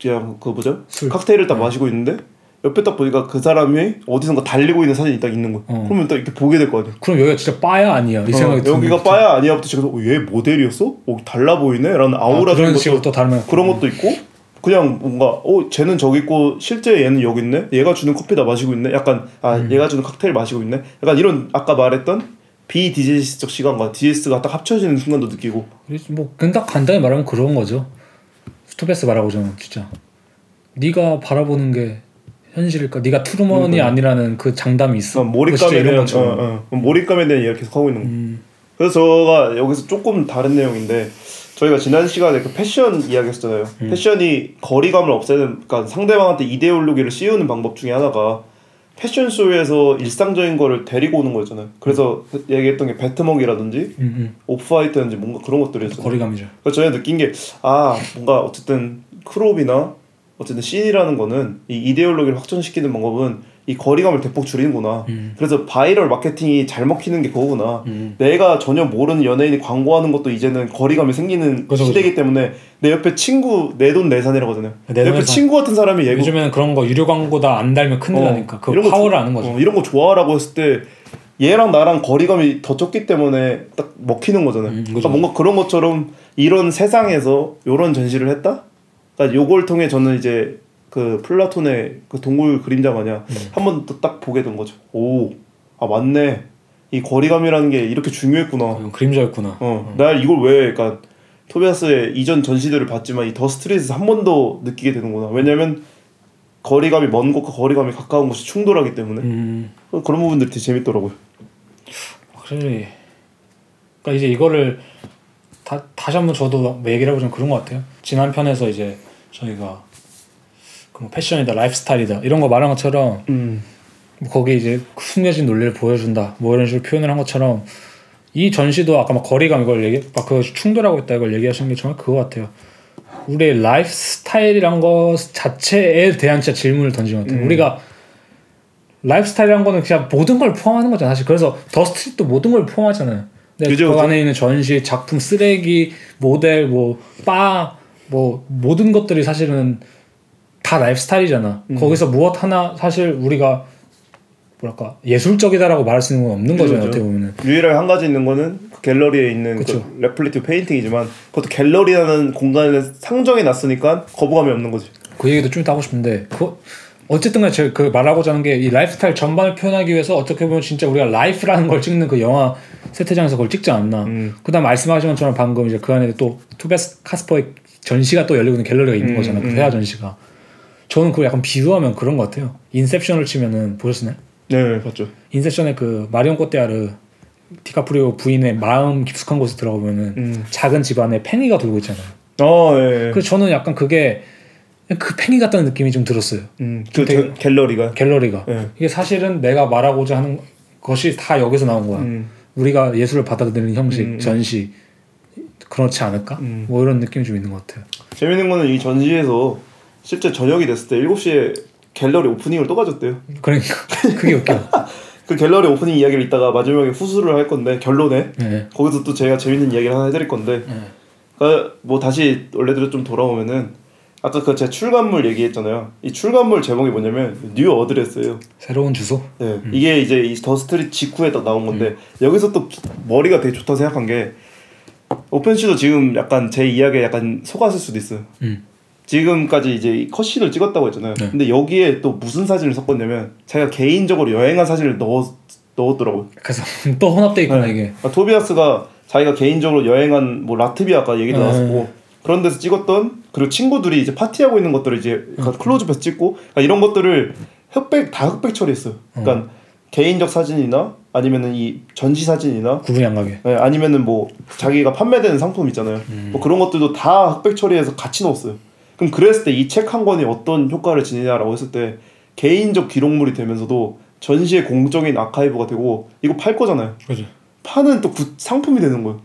그냥 그 뭐죠? 술. 칵테일을 딱 마시고 있는데 옆에 딱 보니까 그 사람이 어디선가 달리고 있는 사진이 딱 있는 거야. 어. 그러면 딱 이렇게 보게 될 거 아니야. 그럼 여기가 진짜 빠야 아니야 이 생각이 어, 드는 여기가. 빠야 아니야부터 시작해서 어, 얘 모델이었어? 어, 달라 보이네? 라는 아, 아우라 그런 같은 식으로 것도 또 다르면 그런 것도 있고 그냥 뭔가 어 쟤는 저기 있고 실제 얘는 여기 있네 얘가 주는 커피 다 마시고 있네 약간 아 음. 얘가 주는 칵테일 마시고 있네 약간 이런 아까 말했던 비diegesis적 시간과 diegesis가 딱 합쳐지는 순간도 느끼고 뭐 그냥 딱 간단히 말하면 그런 거죠. 토비아스 말하고자는 진짜 네가 바라보는 게 현실일까? 네가 트루먼이 그러니까요. 아니라는 그 장담이 있어. 어, 뭐 몰입감에 대한. 어, 어. 몰입감에 대한 이야기 계속 하고 있는 거 음, 그래서 저가 여기서 조금 다른 내용인데 저희가 지난 시간에 그 패션 이야기했잖아요. 음. 패션이 거리감을 없애는 그러니까 상대방한테 이데올로기를 씌우는 방법 중에 하나가 패션쇼에서 일상적인 거를 데리고 오는 거였잖아요. 그래서 얘기했던 게 Vetements이라든지 음, 음. Off-White든지 뭔가 그런 것들이었어요. 거리감이죠. 그래서 저희가 느낀 게 아 뭔가 어쨌든 crop이나 어쨌든 scene이라는 거는 이 이데올로기를 확장시키는 방법은 이 거리감을 대폭 줄이는구나. 음. 그래서 바이럴 마케팅이 잘 먹히는 게 그거구나. 음. 내가 전혀 모르는 연예인이 광고하는 것도 이제는 거리감이 생기는 그죠, 시대이기 때문에 내 옆에 친구 내돈내산이라거든요. 내내돈 옆에. 친구 같은 사람이 얘기 요즘에는 그런 거 유료 광고 다 안 달면 큰일 어, 나니까 그 이런 거 파워를 좋- 아는 거죠. 어, 이런 거 좋아라고 했을 때 얘랑 나랑 거리감이 더 적기 때문에 딱 먹히는 거잖아요. 음, 그러니까 그죠. 뭔가 그런 것처럼 이런 세상에서 이런 전시를 했다. 그러니까 요걸 통해 저는 이제 그 플라톤의 그 동물 그림자 마냥 음. 한번또딱 보게 된 거죠. 오, 아 맞네. 이 거리감이라는 게 이렇게 중요했구나. 이건 그림자였구나. 어, 나 이걸 왜, 그러니까 토비아스의 이전 전시들을 봤지만 이 더 스트릿에서 한 번 더 느끼게 되는구나. 왜냐면 거리감이 먼 곳과 거리감이 가까운 곳이 충돌하기 때문에 음, 그런 부분들이 되게 재밌더라고요. 확실히. 그러니까 이제 이거를 다, 다시 한번 저도 뭐 얘기를 해보자면 그런 것 같아요. 지난 편에서 이제 저희가 그뭐 패션이다, 라이프스타일이다 이런 거 말한 것처럼 음, 뭐 거기 이제 숨겨진 논리를 보여준다 뭐 이런 식으로 표현을 한 것처럼 이 전시도 아까 막 거리감 이걸 얘기 막 그거 충돌하고 있다 이걸 얘기하신 게 정말 그거 같아요. 우리의 lifestyle이란 것 자체에 대한 진짜 질문을 던진 것 같아요. 음. 우리가 lifestyle이란 거는 그냥 모든 걸 포함하는 거잖아. 사실 그래서 The Street도 모든 걸 포함하잖아요. 근데 그죠, 그. 안에 있는 전시, 작품, 쓰레기, 모델, 뭐 바, 뭐 모든 것들이 사실은 다 lifestyle이잖아. 음. 거기서 무엇 하나 사실 우리가 뭐랄까 예술적이다라고 말할 수 있는 건 없는 거잖아요. 그죠. 어떻게 보면은. 유일하게 한 가지 있는 거는 그 갤러리에 있는 그 그쵸. repetitive painting이지만 그것도 갤러리라는 공간에 상정해 놨으니까 거부감이 없는 거지. 그 얘기도 좀 이따 하고 싶은데 그 어쨌든 간에 제가 그 말하고자 하는 게 이 라이프스타일 전반을 표현하기 위해서 어떻게 보면 진짜 우리가 life라는 걸 찍는 그 영화 세트장에서 그걸 찍지 않나. 음. 그다음 말씀하신 것처럼 방금 이제 그 안에 또 토비아스 카스퍼의 전시가 또 열리고 있는 갤러리가 있는 음, 거잖아. 그 음. 회화 전시가. 저는 그걸 약간 비유하면 그런 것 같아요. Inception을 치면은 보셨나요? 네, 봤죠. Inception의 그 마리온 꼬테아르 디카프리오 부인의 마음 깊숙한 곳에 들어가보면은 음. 작은 집 안에 팽이가 돌고 있잖아요. 어, 예. 예. 그래서 저는 약간 그게 그 팽이 같다는 느낌이 좀 들었어요. 음, 그 되게- 저- 갤러리가. 갤러리가 예. 이게 사실은 내가 말하고자 하는 것이 다 여기서 나온 거야. 음. 우리가 예술을 받아들이는 형식, 음, 음. 전시 그렇지 않을까? 음. 뭐 이런 느낌이 좀 있는 것 같아요. 재밌는 거는 이 전시에서 실제 저녁이 됐을 때 7시에 갤러리 오프닝을 또 가졌대요. 그러니까 그게 웃겨. 그 갤러리 오프닝 이야기를 이따가 마지막에 후술을 할 건데 결론에 네. 거기서 또 제가 재밌는 이야기를 하나 해드릴 건데 네. 그뭐 다시 원래대로 좀 돌아오면은 아까 그 제 출간물 얘기했잖아요. 이 출간물 제목이 뭐냐면 New Address예요. 새로운 주소. 네. 이게 이제 이 The Street 직후에 딱 나온 건데 여기서 또 기- 머리가 되게 좋다 생각한 게 오펜 씨도 지금 약간 제 이야기에 약간 속았을 수도 있어요. 음. 지금까지 이제 이 컷신을 찍었다고 했잖아요. 네. 근데 여기에 또 무슨 사진을 섞었냐면 자기가 개인적으로 여행한 사진을 넣었 넣었더라고요. 그래서 또 혼합돼 있구나 네. 이게. 그러니까 토비아스가 자기가 개인적으로 여행한 뭐 라트비아 아까 얘기도 네. 나왔고 그런 데서 찍었던 그리고 친구들이 이제 파티하고 있는 것들을 이제 음. 그러니까 클로즈업해서 찍고 그러니까 이런 것들을 흑백 다 흑백 처리했어요. 그러니까 개인적 사진이나 아니면은 이 전시 사진이나 구분이 안 가게. 네, 아니면은 뭐 자기가 판매되는 상품 있잖아요. 음. 뭐 그런 것들도 다 흑백 처리해서 같이 넣었어요. 그럼 그랬을 때 이 책 한 권이 어떤 효과를 지니냐라고 했을 때 개인적 기록물이 되면서도 전시의 공적인 아카이브가 되고 이거 팔 거잖아요. 그죠. 파는 또 구- 상품이 되는 거예요.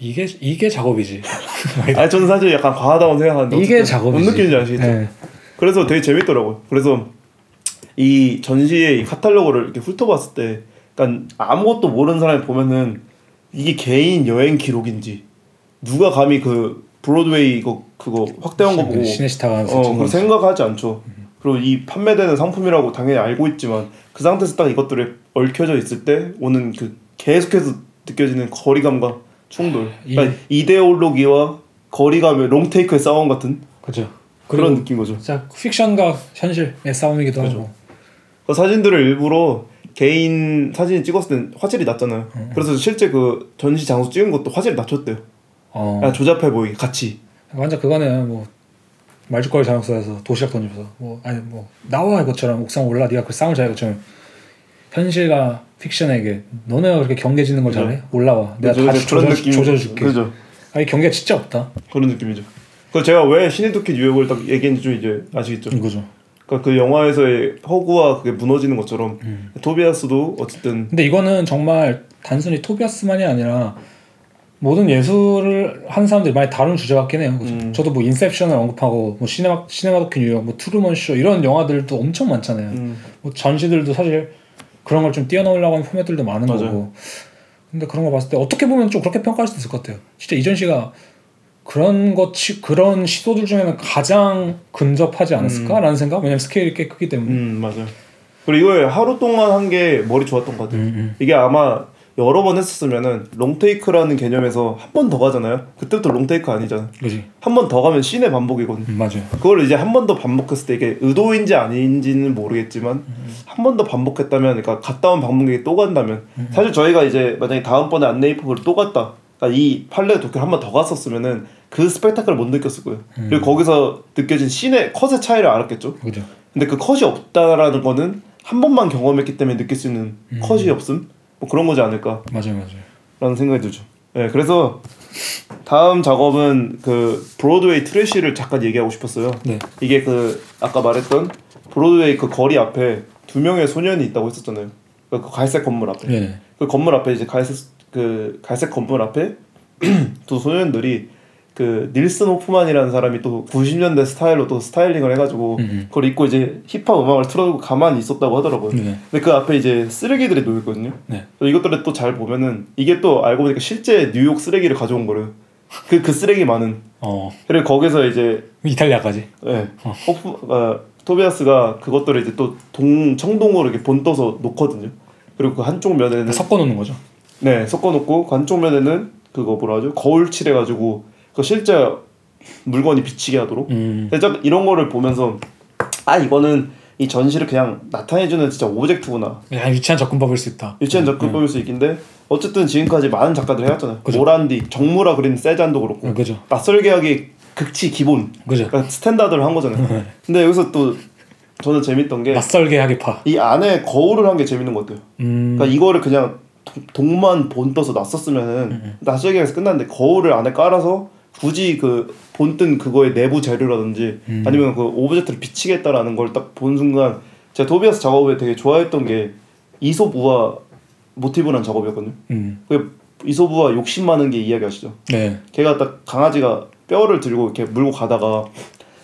이게 이게 작업이지. 아니 저는 사실 약간 과하다고 생각하는데 이게 작업이지. 뭔 느낌인지 아시겠죠? 네. 그래서 되게 재밌더라고요. 그래서 이 전시의 이 카탈로그를 이렇게 훑어봤을 때, 그러니까 아무것도 모르는 사람이 보면은 이게 개인 여행 기록인지 누가 감히 그 브로드웨이 이거 그거 확대한 거 보고 시네시타가 어, 생각하지 않죠. 그리고 이 판매되는 상품이라고 당연히 알고 있지만 그 상태에서 딱 이것들이 얽혀져 있을 때 오는 그 계속해서 느껴지는 거리감과 충돌. 이- 그러니까 이 데올로기와 거리감의 롱테이크의 싸움 같은 그죠. 그런 그리고 느낌 거죠. 진짜 픽션과 현실의 싸움이기도 하고. 그 사진들을 일부러 개인 사진 찍었을 땐 화질이 낮잖아요. 음. 그래서 실제 그 전시 장소 찍은 것도 화질이 낮췄대요. 어. 그냥 조잡해 보이게 같이. 완전 그거는 뭐 말죽거리 자동차에서 도시락 던지면서 뭐 아니 뭐 나와 이것처럼 옥상 올라 네가 그 싸움을 잘해 것처럼 현실과 픽션에게 너네가 그렇게 경계 짓는 걸 잘해 올라와 내가 그죠, 다 그죠. 그런 조져, 느낌. 조져줄게 그죠. 아니 경계가 진짜 없다 그런 느낌이죠. 그 제가 왜 신인토끼 뉴욕을 딱 얘기했는지 좀 이제 아시겠죠? 이거죠 그러니까 그 영화에서의 허구와 그게 무너지는 것처럼 음. 토비아스도 어쨌든 근데 이거는 정말 단순히 토비아스만이 아니라 모든 예술을 하는 사람들이 많이 다룬 주제 같긴 해요. 음. 저도 뭐 Inception을 언급하고 뭐 시네마 Synecdoche New York, 뭐 Truman Show 이런 영화들도 엄청 많잖아요. 음, 뭐 전시들도 사실 그런 걸 좀 뛰어넘으려고 하는 포맷들도 많은 맞아요. 거고. 근데 그런 거 봤을 때 어떻게 보면 좀 그렇게 평가할 수도 있을 것 같아요. 진짜 이전 씨가 그런 것 치- 그런 시도들 중에는 가장 근접하지 않았을까라는 생각. 왜냐면 스케일이 꽤 크기 때문에. 음 맞아요. 그리고 이거 하루 동안 한 게 머리 좋았던 것 같아요. 음, 이게 아마 여러 번 했었으면은 롱테이크라는 개념에서 한 번 더 가잖아요. 그때부터 롱테이크 아니잖아. 그지. 한 번 더 가면 씬의 반복이거든. 음, 맞아요. 그걸 이제 한 번 더 반복했을 때 이게 의도인지 아닌지는 모르겠지만 한번 더 반복했다면 그러니까 갔다 온 방문객이 또 간다면 사실 저희가 이제 만약에 다음번에 안네이프를 또 갔다 그러니까 이 팔레 도쿄를 한 번 더 갔었으면은 그 spectacle을 못 느꼈을 거예요. 그리고 거기서 느껴진 scene의 컷의 차이를 알았겠죠. 그죠. 근데 그 컷이 없다라는 거는 한 번만 경험했기 때문에 느낄 수 있는 컷이 없음 뭐 그런 거지 않을까 맞아요, 맞아요. 라는 생각이 들죠. 네, 그래서 다음 작업은 그 Broadway Trash를 잠깐 얘기하고 싶었어요. 네. 이게 그 아까 말했던 브로드웨이 그 거리 앞에 두 명의 소년이 있다고 했었잖아요. 그 갈색 건물 앞에. 네. 그 건물 앞에 이제 갈색 그 갈색 건물 앞에 두 소년들이 그 닐슨 호프만이라는 사람이 또 90년대 스타일로 또 스타일링을 해가지고 음. 그걸 입고 이제 힙합 음악을 틀어두고 가만히 있었다고 하더라고요. 네. 근데 그 앞에 이제 쓰레기들이 놓여 있거든요. 네. 이것들을 또 잘 보면은 이게 또 알고 보니까 실제 뉴욕 쓰레기를 가져온 거래요. 그그 쓰레기 많은. 어. 그리고 거기서 이제 이탈리아까지. 예, 호프 어, 토비아스가 그것들을 이제 또 동 청동으로 이렇게 본 떠서 놓거든요. 그리고 그 한쪽 면에는 섞어 놓는 거죠. 네 섞어 놓고 그 한쪽 면에는 그거 뭐라 하죠 거울 칠해가지고 그 실제 물건이 비치게 하도록. 음. 딱 이런 거를 보면서 아 이거는 이 전시를 그냥 나타내주는 진짜 object구나. 그냥 유치한 접근법일 수 있다. 유치한 접근법일 수 있긴데 어쨌든 지금까지 많은 작가들이 해왔잖아요. 그죠. 모란디, 정물화 그린 세잔도 그렇고 어, 그죠. 하기 극치 기본 그죠. 그러니까 standard를 한 거잖아요. 근데 여기서 또 저는 재밌던 게 이 낯설게 하기파. 안에 거울을 한 게 재밌는 것 같아요. 음. 그러니까 이거를 그냥 동- 동만 본 떠서 놨었으면은 낯설게 해서 끝났는데 거울을 안에 깔아서 굳이 그 본뜬 그거의 내부 재료라든지 아니면 그 object를 비치겠다라는 걸 딱 본 순간 제가 토비아스 작업에 되게 좋아했던 게 이솝우화 모티브한 작업이었거든요. 음. 그 이솝우화 욕심 많은 개 이야기 아시죠? 네. 걔가 딱 강아지가 뼈를 들고 이렇게 물고 가다가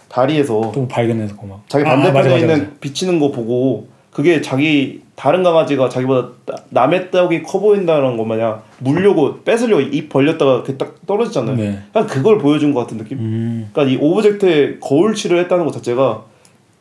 다리에서 또 발견해서 고 막. 자기 아, 반대편에 맞아, 맞아, 있는 맞아. 비치는 거 보고 그게 자기 다른 강아지가 자기보다 따- 남의 떡이 커 보인다는 거 마냥 물려고 뺏으려고 입 벌렸다가 이렇게 딱 떨어지잖아요. 네. 그냥 그걸 보여준 것 같은 느낌. 음. 그러니까 이 object에 거울칠을 했다는 것 자체가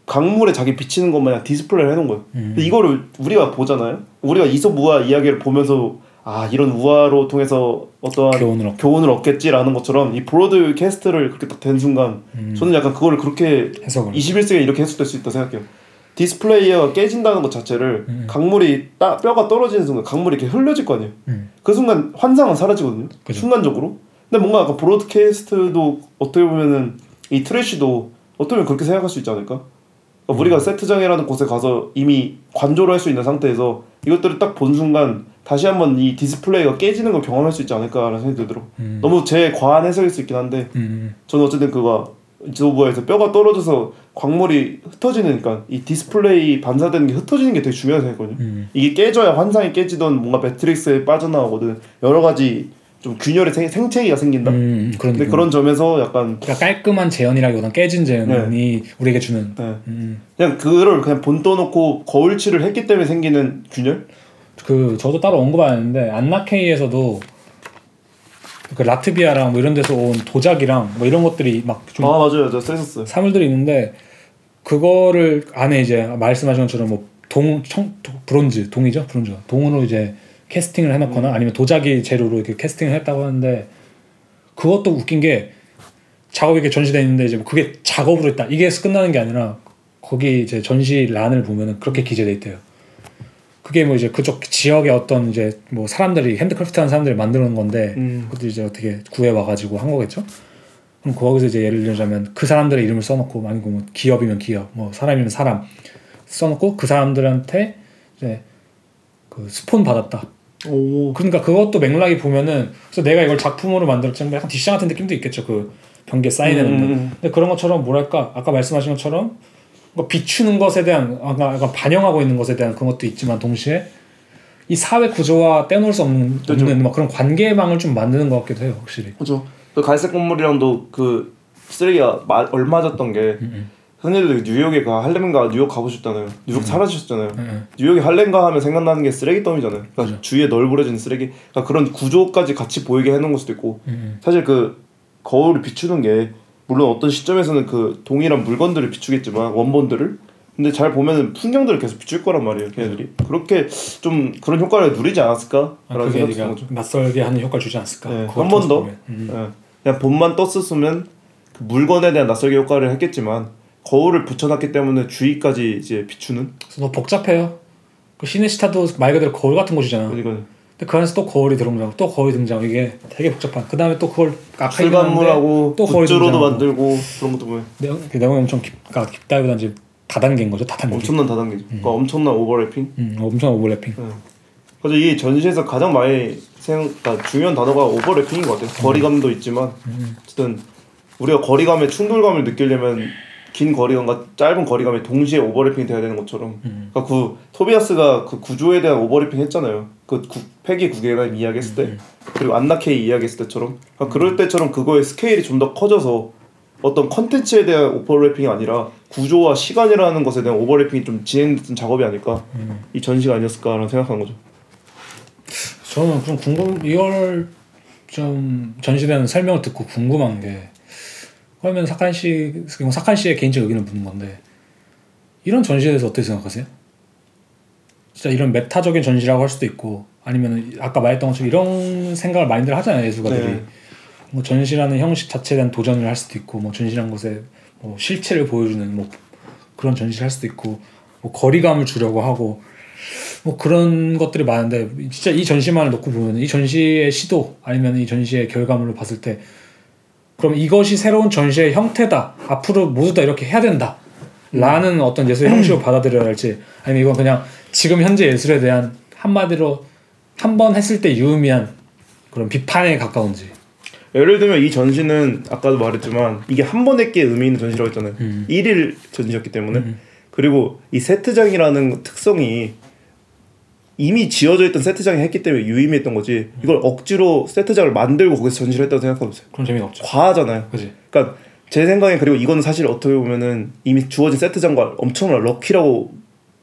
강물에 자기 비치는 것 마냥 디스플레이를 해놓은 거예요. 음. 이거를 우리가 보잖아요. 우리가 이솝우화 이야기를 보면서 아 이런 우화로 통해서 어떠한 교훈을 얻- 교훈을 얻겠지라는 것처럼 이 broadcast를 그렇게 딱 된 순간 음. 저는 약간 그거를 그렇게 해석을. 21세기에 이렇게 해석될 수 있다 생각해요. 디스플레이가 깨진다는 것 자체를 음. 강물이 따, 뼈가 떨어지는 순간 강물이 이렇게 흘려질 거 아니에요. 음. 그 순간 환상은 사라지거든요. 그죠. 순간적으로. 근데 뭔가 아까 broadcast도 어떻게 보면은 이 Trash도 어떻게 보면 그렇게 생각할 수 있지 않을까? 그러니까 음. 우리가 세트장이라는 곳에 가서 이미 관조를 할 수 있는 상태에서 이것들을 딱 본 순간 다시 한번 이 디스플레이가 깨지는 걸 경험할 수 있지 않을까라는 생각이 들더라고. 음. 너무 제 과한 해석일 수 있긴 한데 음. 저는 어쨌든 그거 지도부에서 뼈가 떨어져서 강물이 흩어지니까 이 디스플레이 반사되는 게 흩어지는 게 되게 중요하다고 생각했거든요. 음. 이게 깨져야 환상이 깨지던 뭔가 Matrix에 빠져나오거든 여러 가지 좀 균열의 생, 생채기가 생긴다. 음. 그런 근데 느낌. 그런 점에서 약간 그러니까 깔끔한 재현이라기보단 깨진 재현이 우리에게 주는. 네. 음. 그냥 그거를 그냥 본 떠 놓고 거울칠을 했기 때문에 생기는 균열? 그 저도 따로 언급 안 했는데 안나케이에서도 그 라트비아랑 뭐 이런 데서 온 도자기랑 뭐 이런 것들이 막좀 아 맞아요, 저 썼었어요. 사물들이 있는데 그거를 안에 이제 말씀하신 것처럼 뭐 동, 청, bronze, 동이죠? bronze. 동으로 이제 casting을 해놓거나 아니면 도자기 재료로 이렇게 casting을 했다고 하는데 그것도 웃긴 게 작업이 이렇게 전시돼 있는데 이제 뭐 그게 작업으로 있다. 이게 끝나는 게 아니라 거기 이제 전시란을 보면은 그렇게 기재돼 있대요. 그게 뭐 이제 그쪽 지역의 어떤 이제 뭐 사람들이 handcraft 하는 사람들이 놓은 건데 음. 그것도 이제 어떻게 구해 와가지고 한 거겠죠. 그럼 거기서 이제 예를 들자면 그 사람들의 이름을 써놓고 아니고 뭐 기업이면 기업, 뭐 사람이면 사람 써놓고 그 사람들한테 이제 그 스폰 받았다. 오. 그러니까 그것도 맥락이 보면은 그래서 내가 이걸 작품으로 만들었지만 약간 뒷장 같은 느낌도 있겠죠. 그 벽에 사인해 놓는. 음. 근데 그런 것처럼 뭐랄까 아까 말씀하신 것처럼 뭐 비추는 것에 대한 약간 반영하고 있는 것에 대한 그런 것도 있지만 동시에 이 사회 구조와 떼놓을 수 없는, 그죠. 없는 막 그런 관계망을 좀 만드는 것 같기도 해요, 확실히. 그죠. 그 갈색 건물이랑도 그 쓰레기가 마, 얼마 졌던 게 음, 흔히들 뉴욕에 가 할렘인가 뉴욕 가보셨잖아요. 뉴욕 살아주셨잖아요. 음. 뉴욕이 할렘가 하면 생각나는 게 쓰레기 더미잖아요. 그러니까 그죠. 주위에 널브러진 쓰레기. 그러니까 그런 구조까지 같이 보이게 해놓은 걸 수도 있고 음, 사실 그 거울을 비추는 게 물론 어떤 시점에서는 그 동일한 물건들을 비추겠지만 원본들을 근데 잘 보면은 풍경들을 계속 비출 거란 말이에요. 걔네들이 그렇게 좀 그런 효과를 누리지 아, 않았을까라는 그게 생각이 네가. 낯설게 하는 효과를 주지 않았을까? 네, 한번 더. 음. 예. 그냥 본만 떴었으면 그 물건에 대한 낯설게 효과를 했겠지만 거울을 붙여놨기 때문에 주위까지 이제 비추는 그래서 너무 복잡해요. 그 시네시타도 말 그대로 거울 같은 곳이잖아. 이건 근데 그 안에서 또 거울이 등장, 또 거울이 등장. 이게 되게 복잡한. 그 다음에 또 그걸 아까 술간물하고 또 거울이 등장하고. 만들고 그런 것도 보면 내용, 그 내용이 엄청 깊, 그러니까 깊다기보다 이제 다단계인 거죠. 다단계. 엄청난 다단계죠. 그러니까 엄청난 overlapping. 음, 엄청 overlapping. 예. 그래서 이 전시에서 가장 많이 생각, 그러니까 중요한 단어가 overlapping인 것 같아요. 거리감도 있지만 어쨌든 우리가 거리감의 충돌감을 느끼려면 긴 거리감과 짧은 거리감이 동시에 overlapping이 돼야 되는 것처럼. 그러니까 그 토비아스가 그 구조에 대한 overlapping 했잖아요. 그 구, 폐기 구개가 이야기했을 때. 그리고 안나케이 이야기했을 때처럼. 그러니까 그럴 때처럼 그거의 스케일이 좀 더 커져서 어떤 컨텐츠에 대한 overlapping이 아니라 구조와 시간이라는 것에 대한 overlapping이 좀 진행됐던 작업이 아닐까? 이 전시가 아니었을까라는 생각하는 거죠. 저는 그럼 궁금 이걸 좀 전시되는 설명을 듣고 궁금한 게 그러면 사칸 씨 사칸 씨의 개인적 의견을 묻는 건데 이런 전시에 대해서 어떻게 생각하세요? 진짜 이런 메타적인 전시라고 할 수도 있고 아니면 아까 말했던 것처럼 이런 생각을 많이들 하잖아요 예술가들이 네. 뭐 전시라는 형식 자체에 대한 도전을 할 수도 있고 뭐 전시라는 것에 뭐 실체를 보여주는 뭐 그런 전시를 할 수도 있고 뭐 거리감을 주려고 하고 뭐 그런 것들이 많은데 진짜 이 전시만을 놓고 보면 이 전시의 시도 아니면 이 전시의 결과물로 봤을 때 그럼 이것이 새로운 전시의 형태다. 앞으로 모두 다 이렇게 해야 된다. 라는 어떤 예술의 형식으로 받아들여야 할지 아니면 이건 그냥 지금 현재 예술에 대한 한마디로 한 번 했을 때 유의미한 그런 비판에 가까운지. 예를 들면 이 전시는 아까도 말했지만 이게 한 번 했기에 의미 있는 전시라고 했잖아요. 음. 일 1일 전시였기 때문에. 그리고 이 세트장이라는 특성이 이미 지어져 있던 세트장이 했기 때문에 유의미했던 거지 이걸 억지로 세트장을 만들고 거기서 전시를 했다고 생각해보세요. 그런 재미가 없죠 과하잖아요. 그지 그러니까 제 생각에 그리고 이거는 사실 어떻게 보면은 이미 주어진 세트장과 엄청난 럭키라고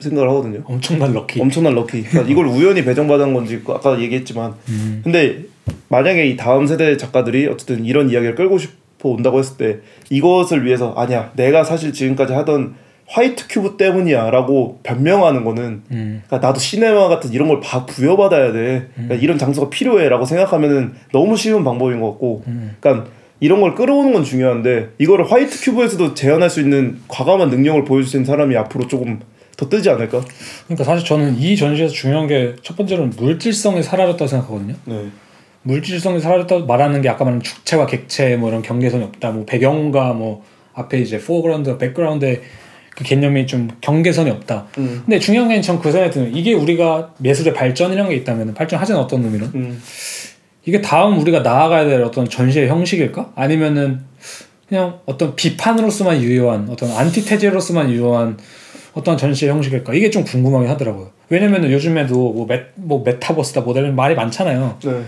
생각을 하거든요. 엄청난 럭키 엄청난 럭키. 그러니까 이걸 우연히 배정받은 건지 그 아까 얘기했지만, 음. 근데 만약에 이 다음 세대 작가들이 어쨌든 이런 이야기를 끌고 싶어 온다고 했을 때 이것을 위해서 아니야 내가 사실 지금까지 하던 white cube 때문이야라고 변명하는 거는 음. 그러니까 나도 시네마 같은 이런 걸 바, 부여받아야 돼. 그러니까 이런 장소가 필요해라고 생각하면은 너무 쉬운 방법인 것 같고, 음. 그러니까 이런 걸 끌어오는 건 중요한데 이거를 white cube에서도 재현할 수 있는 과감한 능력을 보여줄 수 있는 사람이 앞으로 조금 더 뜨지 않을까? 그러니까 사실 저는 이 전시에서 중요한 게 첫 번째로는 물질성이 사라졌다고 생각하거든요. 네. 물질성이 사라졌다고 말하는 게 아까 말한 주체와 객체 뭐 이런 경계선이 없다. 뭐 배경과 뭐 앞에 이제 foreground, background의 그 개념이 좀 경계선이 없다. 음. 근데 중요한 게 전그 생각이 드는 이게 우리가 예술의 발전이라는 게 있다면 발전하자는 어떤 의미로 음. 이게 다음 우리가 나아가야 될 어떤 전시의 형식일까? 아니면은 그냥 어떤 비판으로서만 유효한 어떤 안티테제로서만 유효한 어떤 전시의 형식일까? 이게 좀 궁금하긴 하더라고요. 왜냐면은 요즘에도 뭐, 메, 뭐 메타버스다 뭐 이런 말이 많잖아요. 네.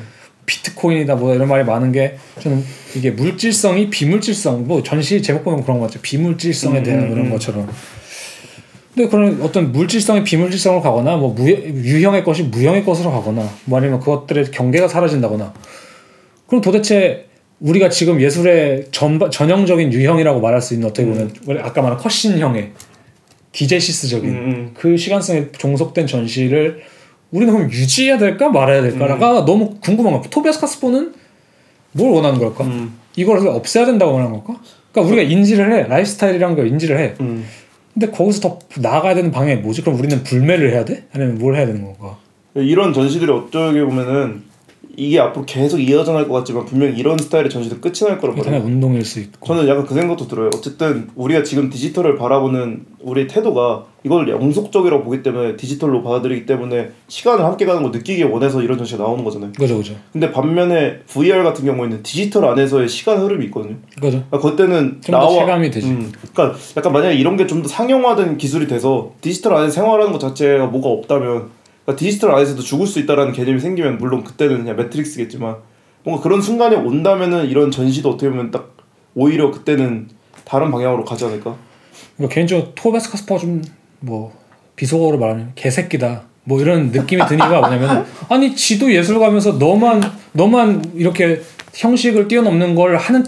비트코인이다 뭐 이런 말이 많은 게 저는 이게 물질성이 비물질성 뭐 전시 제목 보면 그런 거 같죠. 비물질성에 대한 음, 그런 음. 것처럼. 근데 그런 어떤 물질성이 비물질성으로 가거나 뭐 무, 유형의 것이 무형의 것으로 가거나 뭐 아니면 그것들의 경계가 사라진다거나 그럼 도대체 우리가 지금 예술의 전 전형적인 유형이라고 말할 수 있는 어떻게 보면 우리 아까 말한 컷신형의 디제시스적인 음, 그 시간성에 종속된 전시를 우리는 그럼 유지해야 될까 말아야 될까가 너무 궁금한 거야. 토비아스 카스퍼는 뭘 원하는 걸까? 음, 이걸 없애야 된다고 말하는 걸까? 그러니까 우리가 인지를 해 라이프스타일이라는 걸 인지를 해. 음. 근데 거기서 더 나아가야 되는 방향이 뭐지? 그럼 우리는 불매를 해야 돼? 아니면 뭘 해야 되는 건가? 이런 전시들이 어떻게 보면은 이게 앞으로 계속 이어져 나갈 것 같지만 분명히 이런 스타일의 전시도 끝이 날 거란 말이에요. 하나의 운동일 수 있고. 저는 약간 그 생각도 들어요. 어쨌든 우리가 지금 디지털을 바라보는 우리의 태도가 이걸 영속적이라고 보기 때문에 디지털로 받아들이기 때문에 시간을 함께 가는 걸 느끼기 원해서 이런 전시가 나오는 거잖아요. 그죠, 그죠, 근데 반면에 VR 같은 경우에는 디지털 안에서의 시간 흐름이 있거든요. 그죠. 그러니까 그때는 좀더 체감이 되지. 음, 그러니까 약간 만약에 이런 게 좀 더 상용화된 기술이 돼서 디지털 안에 생활하는 것 자체가 뭐가 없다면 그러니까 디지털 안에서도 죽을 수 있다라는 개념이 생기면 물론 그때는 그냥 매트릭스겠지만 뭔가 그런 순간이 온다면은 이런 전시도 어떻게 보면 딱 오히려 그때는 다른 방향으로 가지 않을까? 그러니까 개인적으로 토베스 카스퍼가 좀뭐 비속어로 말하면 개새끼다. 뭐 이런 느낌이 든 이유가 뭐냐면 아니 지도 예술 가면서 너만 너만 이렇게 형식을 뛰어넘는 걸 하는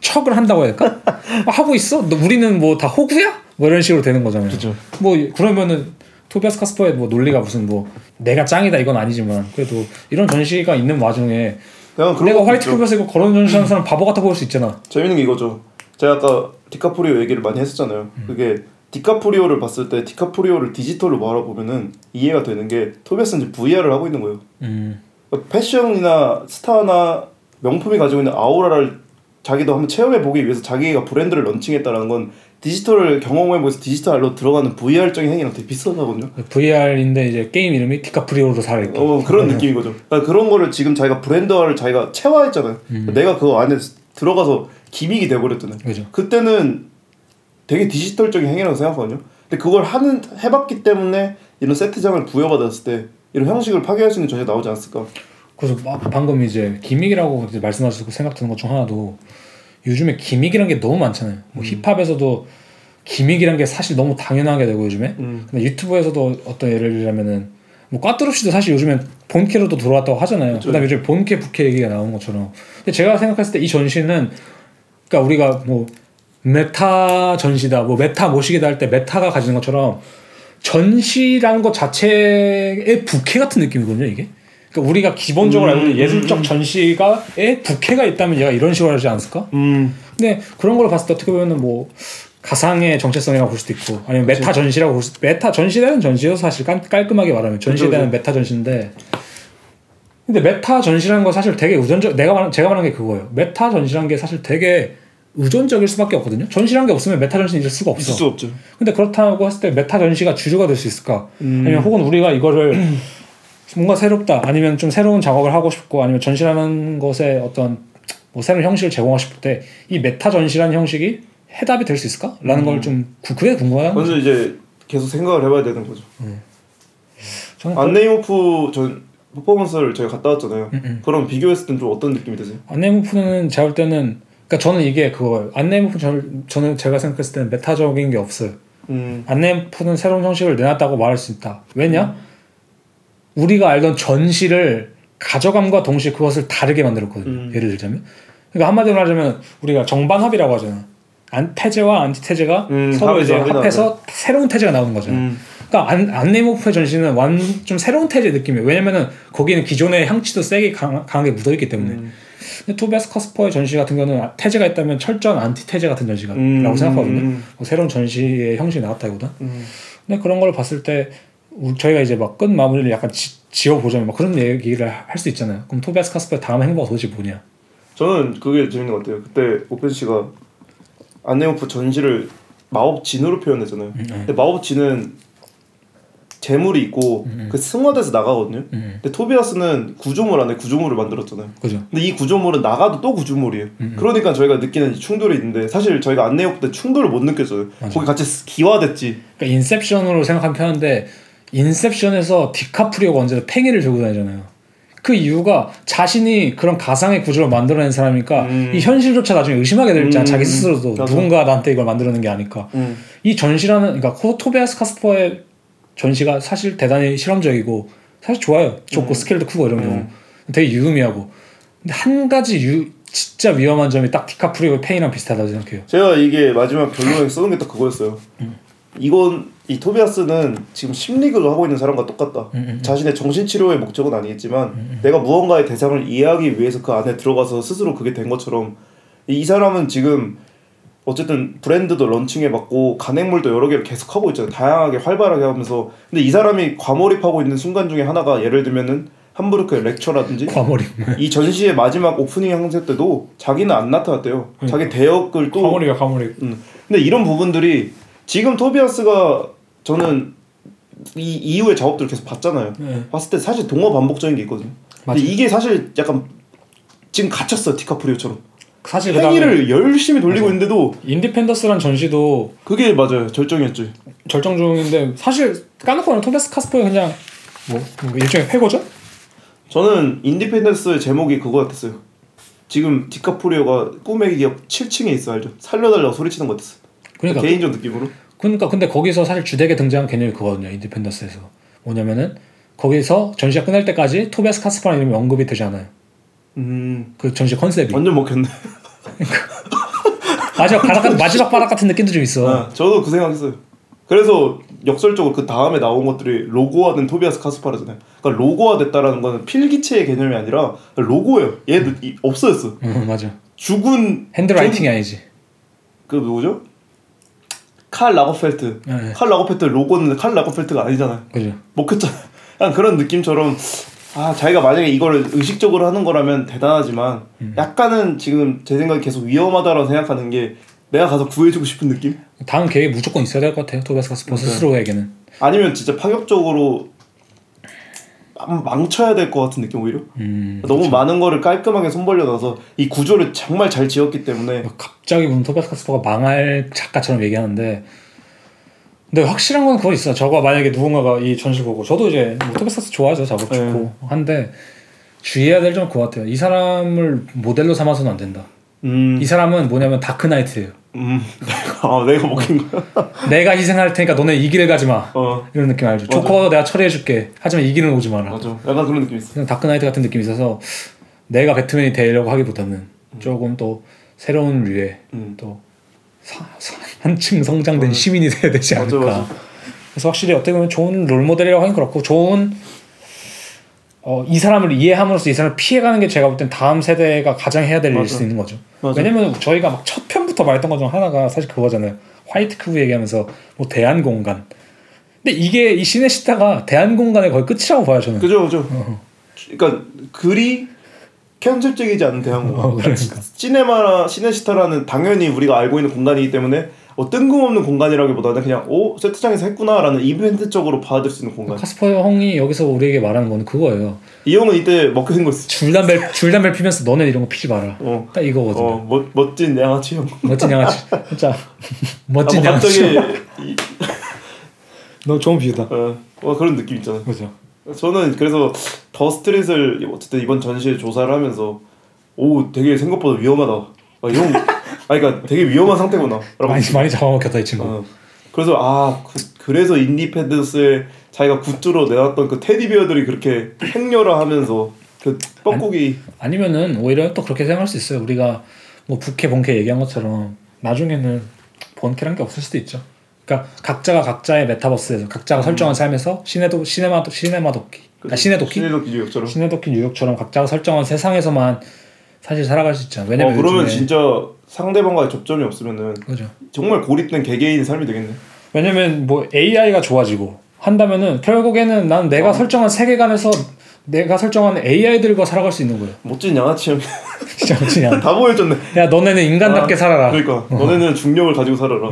척을 한다고 해야 될까? 아, 하고 있어? 너, 우리는 뭐 다 호구야? 뭐 이런 식으로 되는 거잖아요. 그죠. 뭐 그러면은 토비아스 카스퍼의 뭐 논리가 무슨 뭐 내가 짱이다 이건 아니지만 그래도 이런 전시가 있는 와중에 그런 내가 white. cube에서 이거 걸어 전시하는 사람 바보 같아 보일 수 있잖아. 재밌는 게 이거죠. 제가 아까 디카프리오 얘기를 많이 했었잖아요. 그게 디카프리오를 봤을 때 디카프리오를 디지털로 바라보면은 이해가 되는 게 토비아스는 이제 VR을 하고 있는 거예요. 음. 그러니까 패션이나 스타나 명품이 가지고 있는 아우라를 자기도 한번 체험해 보기 위해서 자기가 브랜드를 런칭했다라는 건 디지털을 경험해 보면서 디지털로 들어가는 VR적인 행위랑 되게 비슷하거든요. VR인데 이제 게임 이름이 디카프리오로 살아있고 어 그런 느낌인 거죠. 그러니까 그런 거를 지금 자기가 브랜드화를 자기가 체화했잖아요. 내가 그거 안에 들어가서 gimmick이 돼버렸잖아요. 그죠. 그때는 되게 디지털적인 행위라고 생각하거든요. 근데 그걸 하는 해봤기 때문에 이런 세트장을 부여받았을 때 이런 형식을 파괴할 수 있는 전시가 나오지 않았을까? 그래서 막 방금 이제 gimmick이라고 이제 말씀하시고 생각 드는 것 중 하나도 요즘에 gimmick이란 게 너무 많잖아요. 뭐 힙합에서도 gimmick이란 게 사실 너무 당연하게 되고 요즘에 음. 근데 유튜브에서도 어떤 예를 들자면은 뭐 과나, 뚜룹씨도 사실 요즘엔 본캐로도 돌아왔다고 하잖아요. 그쵸. 그다음에 요즘 본캐 부캐 얘기가 나오는 것처럼. 근데 제가 생각했을 때 이 전시는 그러니까 우리가 뭐 meta 전시다, 뭐 meta 모시기다 할 때 meta가 가지는 것처럼 전시라는 것 자체의 부캐 같은 느낌이거든요, 이게. 그러니까 우리가 기본적으로 알고 있는 음, 예술적 전시가에 부캐가 있다면 얘가 이런 식으로 하지 않았을까? 음. 근데 그런 걸 봤을 때 어떻게 보면은 뭐 가상의 정체성이라고 볼 수도 있고 아니면 meta 전시라고 볼 수, meta 전시 대 전시여서 사실 깔, 깔끔하게 말하면 전시대는 meta 전시인데 근데 meta 전시라는 건 사실 되게 의존적 내가 말한 제가 말한 게 그거예요. meta 전시라는 게 사실 되게 의존적일 수밖에 없거든요. 전시라는 게 없으면 meta 전시는 있을 수가 없어. 있을 수 없죠. 근데 그렇다고 했을 때 meta 전시가 주류가 될 수 있을까? 음. 아니면 혹은 우리가 이거를 뭔가 새롭다 아니면 좀 새로운 작업을 하고 싶고 아니면 전시라는 것에 어떤 뭐 새로운 형식을 제공하고 싶을 때 이 meta 전시라는 형식이 해답이 될 수 있을까?라는 걸좀 그게 궁금해요. 먼저 이제 계속 생각을 해봐야 되는 거죠. 그 안네 임호프 전 퍼포먼스를 저희가 갔다 왔잖아요. 음, 음. 그럼 비교했을 땐 좀 어떤 느낌이 드세요? 안네 임호프는 제가 볼 때는 그러니까 저는 이게 그거예요. 안내무프 저는, 저는 제가 생각했을 때는 메타적인 게 없어요. 음. 안내무프는 새로운 형식을 내놨다고 말할 수 있다. 왜냐? 우리가 알던 전시를 가져감과 동시에 그것을 다르게 만들었거든요. 음. 예를 들자면. 그러니까 한마디로 말하자면 우리가 정반합이라고 하잖아. 안 태제와 안티태제가 음, 서로 이제. 합해서 새로운 태제가 나오는 거잖아요. 음. 그러니까 안, 안내모프의 전시는 완 좀 새로운 태제 느낌이에요. 왜냐면은 거기는 기존의 향치도 세게 강, 강하게 묻어 있기 때문에. 음. 근데 토비아스 카스퍼의 전시 같은 경우는 테제가 있다면 철저한 안티테제 같은 전시라고 음. 생각하거든요. 음. 뭐 새로운 전시의 형식이 나왔다 이거든. 음. 근데 그런 걸 봤을 때 우- 저희가 이제 막 끝 마무리를 약간 지, 어보자면막 그런 얘기를 할 수 있잖아요. 그럼 토비아스 카스퍼의 다음 행보가 도대체 뭐냐? 저는 그게 재밌는 것 같아요. 그때 오펜 씨가 안네 임호프 전시를 마법 진으로 표현했잖아요. 음, 네. 근데 마법 진은 제물이 있고 그 승화돼서 나가거든요. 음, 근데 토비아스는 구조물 안에 구조물을 만들었잖아요. 그죠? 근데 이 구조물은 나가도 또 구조물이에요. 음, 그러니까 저희가 느끼는 이 충돌이 있는데 사실 저희가 안네 임호프 때 충돌을 못 느꼈어요. 맞아. 거기 같이 기화됐지. 그러니까 인셉션으로 생각하면 편한데 인셉션에서 디카프리오가 언제나 팽이를 들고 다니잖아요. 그 이유가 자신이 그런 가상의 구조를 만들어낸 사람이니까 음. 이 현실조차 나중에 의심하게 될잖아 음, 자기 스스로도 맞아. 누군가 나한테 이걸 만들어낸 게 아닐까. 음. 이 전시라는 그러니까 코- 토비아스 카스퍼의 전시가 사실 대단히 실험적이고 사실 좋아요. 좋고 스케일도 크고 이런 경우 되게 유의미하고 근데 한 가지 유, 진짜 위험한 점이 딱 디카프리오의 팽이랑 비슷하다고 생각해요. 제가 이게 마지막 결론에 써놓은 게 딱 그거였어요. 음. 이건 이 토비아스는 지금 심리극을 하고 있는 사람과 똑같다. 음, 자신의 정신치료의 목적은 아니겠지만 내가 무언가의 대상을 이해하기 위해서 그 안에 들어가서 스스로 그게 된 것처럼 이 사람은 지금 어쨌든 브랜드도 런칭해봤고 간행물도 여러 개를 계속 하고 있잖아요. 다양하게 활발하게 하면서 근데 이 사람이 과몰입하고 있는 순간 중에 하나가 예를 들면은 함부르크의 lecture라든지 과몰입. 이 전시의 마지막 오프닝 행사 때도 자기는 안 나타났대요. 자기 대역을 또 과몰입이야 과몰입. 음. 근데 이런 부분들이 지금 토비아스가 저는 이 이후의 작업들을 계속 봤잖아요. 네. 봤을 때 사실 동어 반복적인 게 있거든요. 근데 맞아요. 이게 사실 약간 지금 갇혔어 디카프리오처럼 사실 그다음에 행위를 열심히 돌리고 있는데도 Independence란 전시도 그게 맞아요 절정이었지. 절정 중인데 사실 까놓고는 토비아스 카스퍼의 그냥 뭐, 뭐 일종의 회고죠? 저는 Independence의 제목이 그거 같았어요. 지금 디카프리오가 꿈의 기억 7층에 있어 알죠? 살려달라고 소리치는 것 같았어. 그러니까 개인적 느낌으로. 그러니까 근데 거기서 사실 주되게 등장한 개념이 그거거든요. Independence에서 뭐냐면은 거기서 전시가 끝날 때까지 토비아스 카스퍼라는 이름이 언급이 되지 않아요. 음 그 전시 컨셉이. 완전 먹혔네. 마지막 발악 같은 마지막 발악 같은 느낌도 좀 있어. 아, 저도 그 생각했어요. 그래서 역설적으로 그 다음에 나온 것들이 로고화된 토비아스 카스파르잖아요. 그러니까 로고화됐다라는 거는 필기체의 개념이 아니라 로고예요. 얘도 이- 없어졌어. 음, 맞아. 죽은 handwriting이 아니지. 그 누구죠? 칼 라거펠트. 네. 칼 라거펠트 로고는 칼 라거펠트가 아니잖아요. 그죠. 먹혔잖아. 약간 그런 느낌처럼 아 자기가 만약에 이거를 의식적으로 하는 거라면 대단하지만 음. 약간은 지금 제 생각에 계속 위험하다라고 생각하는 게 내가 가서 구해주고 싶은 느낌? 다음 계획 무조건 있어야 될 것 같아요. 토비아스 카스퍼 스스로에게는. 아니면 진짜 파격적으로 망- 망쳐야 될 것 같은 느낌 오히려 음. 너무 많은 거를 깔끔하게 손벌려 놔서 이 구조를 정말 잘 지었기 때문에 갑자기 무슨 토비아스 카스퍼가 망할 작가처럼 얘기하는데 근데 확실한 건 그거 있어. 저거 만약에 누군가가 이 전시 보고 저도 이제 뭐 토비아스 카스퍼 좋아하죠. 작업 네. 좋고 한데 주의해야 될 점은 그거 같아요. 이 사람을 모델로 삼아서는 안 된다. 음, 이 사람은 뭐냐면 다크나이트예요. 음 내가 아 내가 먹힌 거야 내가 희생할 테니까 너네 이 길을 가지 마. 어 이런 느낌 알죠? 맞아. 조커 내가 처리해줄게. 하지만 이 길은 오지 마라. 맞아 약간 그런 느낌 있어 그냥 다크나이트 같은 느낌이 있어서 내가 배트맨이 되려고 하기보다는 조금 또 새로운 류의 음. 또 사- 사- 한층 성장된 시민이 돼야 되지 맞아, 않을까. 맞아. 그래서 확실히 어떻게 보면 좋은 롤 모델이라고 하긴 그렇고 좋은 어, 이 사람을 이해함으로써 이 사람을 피해가는 게 제가 볼 땐 다음 세대가 가장 해야 될 일일 맞아. 수 있는 거죠. 맞아. 왜냐면 저희가 막 첫 편 부터 말했던 것 중 하나가 사실 그거잖아요. white cube 얘기하면서 뭐 대안 공간. 근데 이게 이 시네시타가 대안 공간의 거의 끝이라고 봐요 저는. 그죠 그죠 그러니까 그리 컨셉적이지 않은 대안 공간 어, 그러니까. 시네마나 시네시타라는 당연히 우리가 알고 있는 공간이기 때문에 어, 뜬금없는 공간이라기보다는 그냥 오 세트장에서 했구나라는 이벤트적으로 받아들일 수 있는 공간 카스퍼 형이 여기서 우리에게 말하는 건 그거예요. 이 형은 이때 먹혀 생겼어 줄담배 줄담배 피면서 너네 이런 거 피지 마라. 어, 딱 이거거든요. 어 멋, 멋진 양아치 형 멋진 양아치. 진짜 멋진 아, 뭐 양아치. 갑자기 이, 너 좋은 비유다. 어, 어, 그런 느낌 있잖아 그죠. 저는 그래서 The Street을 어쨌든 이번 전시에 조사를 하면서 오 되게 생각보다 위험하다 아, 형 아니 그러니까 되게 위험한 상태구나 많이 많이 잡아먹혔다 이 친구. 어. 그래서 아 그, 래서 인디펜던스에 자기가 굿즈로 내놨던 그 테디베어들이 그렇게 행렬화하면서 그 뻐꾸기 아니면은 오히려 또 그렇게 생각할 수 있어요. 우리가 뭐 부캐 본캐 얘기한 것처럼 나중에는 본캐란 게 없을 수도 있죠. 그러니까 각자가 각자의 메타버스에서 각자가 설정한 삶에서 시네도 시네마도 시네마 도끼, 아, 시네 도끼, 신의도 기류역처럼 시네 도끼 뉴욕처럼 각자가 설정한 세상에서만 사실 살아갈 수 있잖아. 어, 왜냐면 그러면 요즘에- 진짜 상대방과의 접점이 없으면은 그죠. 정말 고립된 개개인의 삶이 되겠네 왜냐면 뭐 AI가 좋아지고 한다면은 결국에는 난 어. 내가 설정한 세계관에서 내가 설정한 AI들과 살아갈 수 있는 거예요. 멋진 양아치 형다 진짜 그냥 보여줬네 야 너네는 인간답게 아, 살아라. 그러니까 너네는 중력을 가지고 살아라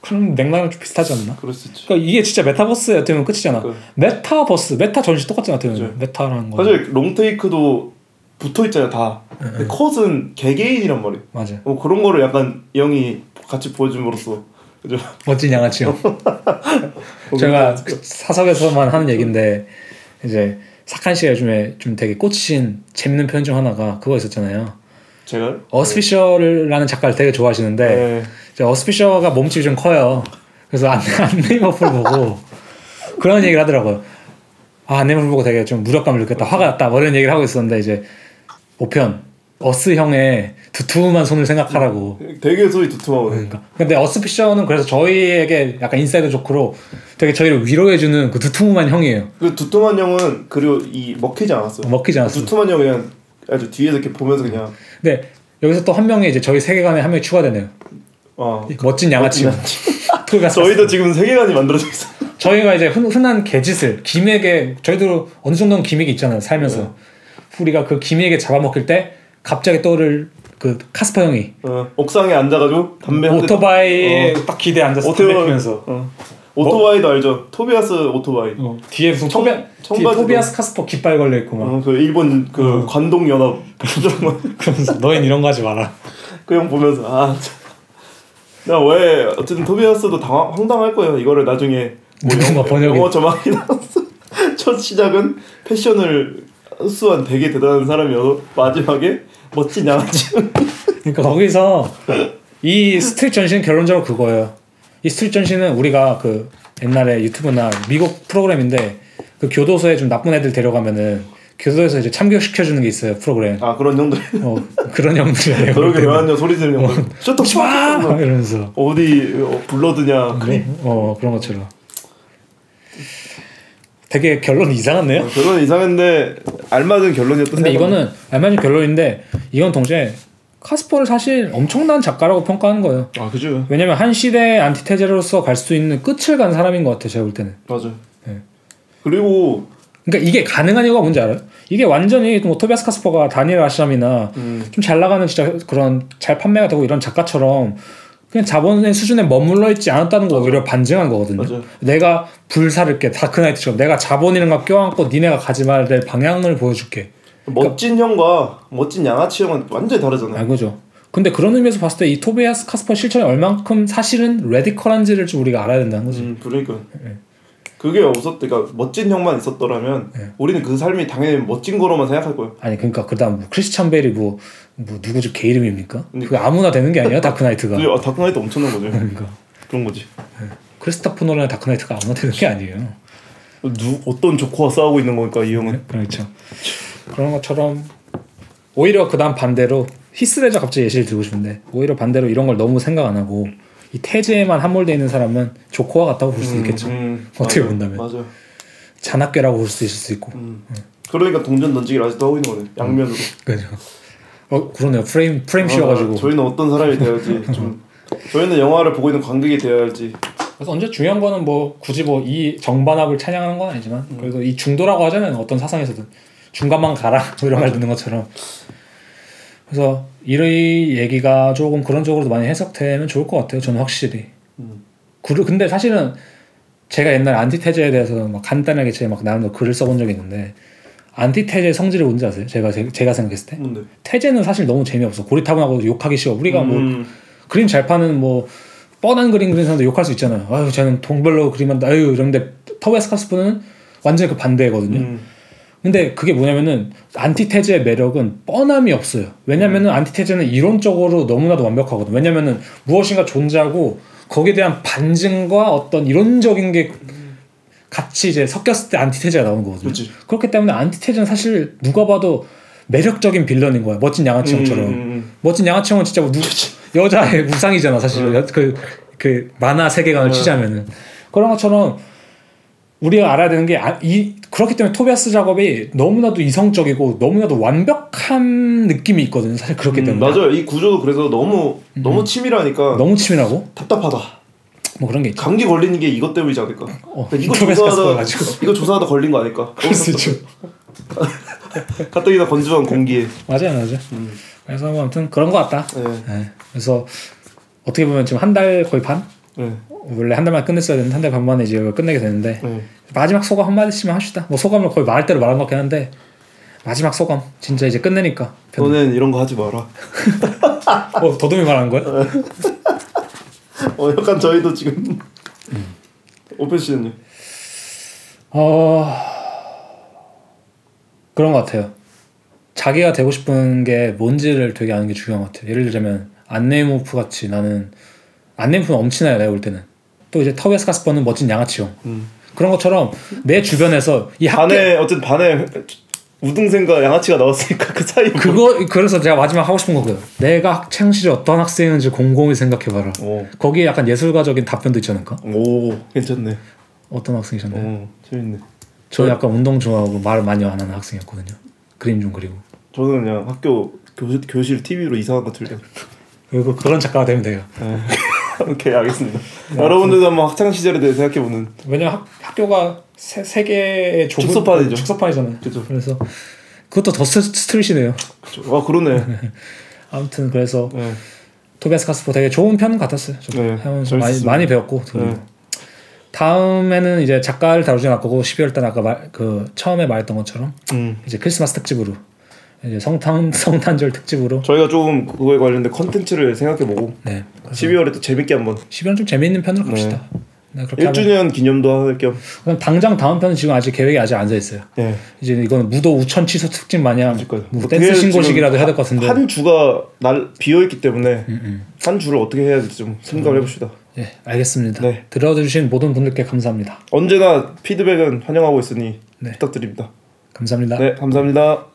그럼 맥락은 좀 비슷하지 않나? 그럴 수 있지 그러니까 이게 진짜 메타버스의 어떻게 보면 끝이잖아. 그- 메타버스, 메타 전시 똑같잖아. 어떻게 보면. 메타라는 거. 사실 롱테이크도 붙어 있잖아요 다 근데 컷은 개개인이란 말이에요 맞아. 어, 그런 거를 약간 이 형이 같이 보여줌으로써 그죠 멋진 양아치요. 제가 그 사석에서만 하는 얘긴데 이제 사칸 씨가 요즘에 좀 되게 꽂히신 재밌는 표현 중 하나가 그거 있었잖아요. 제가 어스피셔라는 작가를 되게 좋아하시는데 네. 어스피셔가 몸집이 좀 커요. 그래서 안, 안네이머프를 보고 그런 얘기를 하더라고요. 아, 안네 임호프 보고 되게 좀 무력감을 느꼈다. 화가 났다. 뭐 이런 얘기를 하고 있었는데 이제 5편 어스 형의 두툼한 손을 생각하라고. 되게 소리 두툼하거든. 그러니까. 근데 어스 피셔는 그래서 저희에게 약간 inside joke로 되게 저희를 위로해주는 그 두툼한 형이에요. 그 두툼한 형은 그리고 이 먹히지 않았어요. 먹히지 않았어. 두툼한 형 그냥 아주 뒤에서 이렇게 보면서 그냥 근데 여기서 또 한 명이 이제 저희 세계관에 한 명이 추가되네요. 어. 멋진 양아치. 저희도 지금 세계관이 만들어져 있어. 저희가 이제 흔, 흔한 개짓을 gimmick에 저희도 어느 정도는 gimmick이 있잖아요 살면서 네. 우리가 그 gimmick에 잡아먹힐 때 갑자기 떠오를 그 카스퍼 형이 어, 옥상에 앉아가지고 담배. 오토바이에 딱 기대에 앉아서 담배 오토바이- 피면서 어. 오토바이도 알죠. 토비아스 오토바이. 어, 뒤에 무슨 청- 뒤에 청바지도. 토비아스 카스퍼 깃발 걸려 있고 막 어, 그 일본 그 관동 연합 그러면서 너흰 이런 거 하지 마라 그 형 보면서 아. 나 왜 어쨌든 토비아스도 당황 황당할 거예요. 이거를 나중에 누군가 번역이 영어 저만이 나왔어. 첫 시작은 패션을 흡수한 되게 대단한 사람이어서 마지막에 멋진 양아치. 그러니까 거기서 이 Street 전시는 결론적으로 그거예요. 이 Street 전시는 우리가 그 옛날에 유튜브나 미국 프로그램인데 그 교도소에 좀 나쁜 애들 데려가면은 교도소에서 이제 참교육 시켜주는 게 있어요 프로그램. 아 그런 형들. 어 그런 형들이에요. 그렇게 명한여 소리 지르는 형들. 셔터 막막 이러면서 어디 어, 불러드냐. 어 그런 것처럼. 되게 결론이 이상하네요. 결론 이상한데 알맞은 결론이었던 근데 이거는 알맞은 결론인데 이건 동시에 카스퍼를 사실 엄청난 작가라고 평가하는 거예요. 아 그죠. 왜냐면 한 시대의 안티테제로서 갈 수 있는 끝을 간 사람인 것 같아요. 제가 볼 때는. 맞아. 네. 그리고 그러니까 이게 가능한 이유가 뭔지 알아요? 이게 완전히 뭐 토비아스 카스퍼가 다니엘 아샴이나 음, 좀잘 나가는 진짜 그런 잘 판매가 되고 이런 작가처럼 그냥 자본의 수준에 머물러 있지 않았다는 거 오히려 반증한 거거든요. 맞아요. 내가 불사를게 다크나이트처럼 내가 자본이란 거 껴안고 니네가 가지 말아야 될 방향을 보여줄게. 멋진 형과 멋진 양아치 형은 완전히 다르잖아요. 아 그죠. 근데 그런 의미에서 봤을 때 이 토비아스 카스퍼 실천이 얼만큼 사실은 radical한지를 좀 우리가 알아야 된다는 거지. 음, 그러니까 네. 그게 없었, 그러니까 멋진 형만 있었더라면 네. 우리는 그 삶이 당연히 멋진 거로만 생각할 거예요. 아니 그러니까 그다음 뭐 크리스찬 베일이 뭐, 뭐 누구 집 개 이름입니까? 그게 아무나 되는 게 아니야 다크나이트가. 아, 다크나이트 엄청난 거죠. 그러니까 그런 거지. 크리스토퍼 놀란의 다크나이트가 아무나 되는 게 아니에요. 누 어떤 조커와 싸우고 있는 거니까 이 형은. 그렇죠. 그런 것처럼 오히려 그다음 반대로 히스레저 갑자기 예시를 들고 싶은데 오히려 반대로 이런 걸 너무 생각 안 하고 이 태제에만 함몰돼 있는 사람은 조커와 같다고 볼 수 있겠죠. 음, 어떻게 맞아요. 본다면. 맞아요. 잔악괴라고 볼 수 있을 수 있고. 음. 그러니까 동전 던지기를 아직도 하고 있는 거네. 양면으로. 그죠. 어 그러네요. 프레임 프레임 씌워가지고. 아, 저희는 어떤 사람이 되어야지 좀. 저희는 영화를 보고 있는 관객이 되어야 할지. 그래서 언제 중요한 거는 뭐 굳이 뭐 이 정반합을 찬양하는 건 아니지만 그래도 이 중도라고 하잖아요. 어떤 사상에서든 중간만 가라 뭐 이런 말 듣는 것처럼. 그래서 이 얘기가 조금 그런 쪽으로도 많이 해석되면 좋을 것 같아요. 저는 확실히. 음. 그 근데 사실은 제가 옛날 안티테제에 대해서 막 간단하게 제가 막 나름대로 글을 써본 적이 있는데 안티테제의 성질이 뭔지 아세요? 제가 제, 제가 생각했을 때 뭔데? 태제는 사실 너무 재미없어 고리타분하고 욕하기 쉬워 우리가 뭐 음, 그림 잘 파는 뭐 뻔한 그림 그리는 사람도 욕할 수 있잖아요. 아유 쟤는 동별로 그림한다. 아유 이런데 터베스 카스프는 완전히 그 반대거든요. 음, 근데 그게 뭐냐면은 안티테제의 매력은 뻔함이 없어요. 왜냐면은 안티테제는 이론적으로 너무나도 완벽하거든. 왜냐면은 무엇인가 존재하고 거기에 대한 반증과 어떤 이론적인 게 같이 이제 섞였을 때 안티테제가 나오는 거거든요. 그렇지. 그렇기 때문에 안티테제는 사실 누가 봐도 매력적인 빌런인 거야. 멋진 양아치 형처럼. 음, 음, 멋진 양아치 형은 진짜 뭐 누, 여자의 우상이잖아 사실 은 그, 그 만화 세계관을 어. 치자면은 그런 것처럼 우리가 알아야 되는 게 이 그렇기 때문에 토비아스 작업이 너무나도 이성적이고 너무나도 완벽한 느낌이 있거든요 사실 그렇기 음, 때문에 맞아요. 이 구조도 그래서 너무 너무 치밀하니까 너무 치밀하고 답답하다. 뭐 그런 게 있죠 감기 걸리는 게 이것 때문이지 않을까? 어, 그러니까 이거 조사하다 이거 조사하다 걸린 거 아닐까? 그럴 수 있죠 가뜩이나 건조한 공기에. 맞아요 맞아요 음. 그래서 뭐 아무튼 그런 것 같다 네. 네. 그래서 어떻게 보면 지금 한 달 거의 반 네. 원래 한 달만 끝냈어야 되는데 한 달 반 만에 이제 끝내게 되는데 네. 마지막 소감 한마디씩만 합시다. 뭐 소감을 거의 말할 대로 말한 것 같긴 한데 마지막 소감 진짜 이제 끝내니까. 변... 너는 이런 거 하지 마라. 어 더듬이 말하는 거야? 어 약간 저희도 지금 음. 오펜 씨는요? 어 그런 것 같아요. 자기가 되고 싶은 게 뭔지를 되게 아는 게 중요한 것 같아요. 예를 들자면 안네이모프 같이 나는 안네이모프는 엄친아요 내가 볼 때는. 또 이제 터베스 카스퍼는 멋진 양아치형. 음. 그런 것처럼 내 주변에서 이 학교 반에 어쨌든 반에 우등생과 양아치가 나왔으니까 그 사이 그거 그래서 제가 마지막 하고 싶은 거거든. 내가 학창 시절 어떤 학생인지 곰곰이 생각해봐라. 오, 거기에 약간 예술가적인 답변도 있지 않을까? 오 괜찮네. 어떤 학생이셨나요? 어 재밌네. 저 약간 운동 좋아하고 말 많이 안 하는 학생이었거든요. 그림 좀 그리고. 저는 그냥 학교 교실, 교실 TV로 이상한 거 틀려. 그리고 그런 작가가 되면 돼요. 오케이 알겠습니다. 여러분들도 한번 학창 시절에 대해 생각해보는. 왜냐 학, 학교가 세, 세계의 좁은 축소판이죠. 축소판이잖아요. 그죠. 그래서 그것도 더 스- street이네요. 아 그러네. 아무튼 그래서 네. 토비아스 카스퍼 되게 좋은 편 같았어요. 네, 해보면서 많이. 많이 배웠고 네. 다음에는 이제 작가를 다루지 않을 거고 12월 달 아까 말, 그 처음에 말했던 것처럼 음. 이제 크리스마스 특집으로 이제 성탄 성탄절 특집으로 저희가 조금 그거에 관련된 컨텐츠를 생각해보고 네 12월에 또 재밌게 한번 12월 좀 재미있는 편으로 갑시다. 네, 그렇게 하면 1주년 기념도 할 겸. 그럼 당장 다음 편은 지금 아직 계획이 아직 안서 있어요. 네. 이제 이거는 무도 우천 취소 특집 마냥. 뭐 댄스 신고식이라도 해야 될 것 같은데. 한 주가 날 비어 있기 때문에 음, 한 주를 어떻게 해야 될지 좀 생각을 해봅시다. 예, 알겠습니다. 네. 들어주신 모든 분들께 감사합니다. 언제나 피드백은 환영하고 있으니 네. 부탁드립니다. 감사합니다. 네, 감사합니다.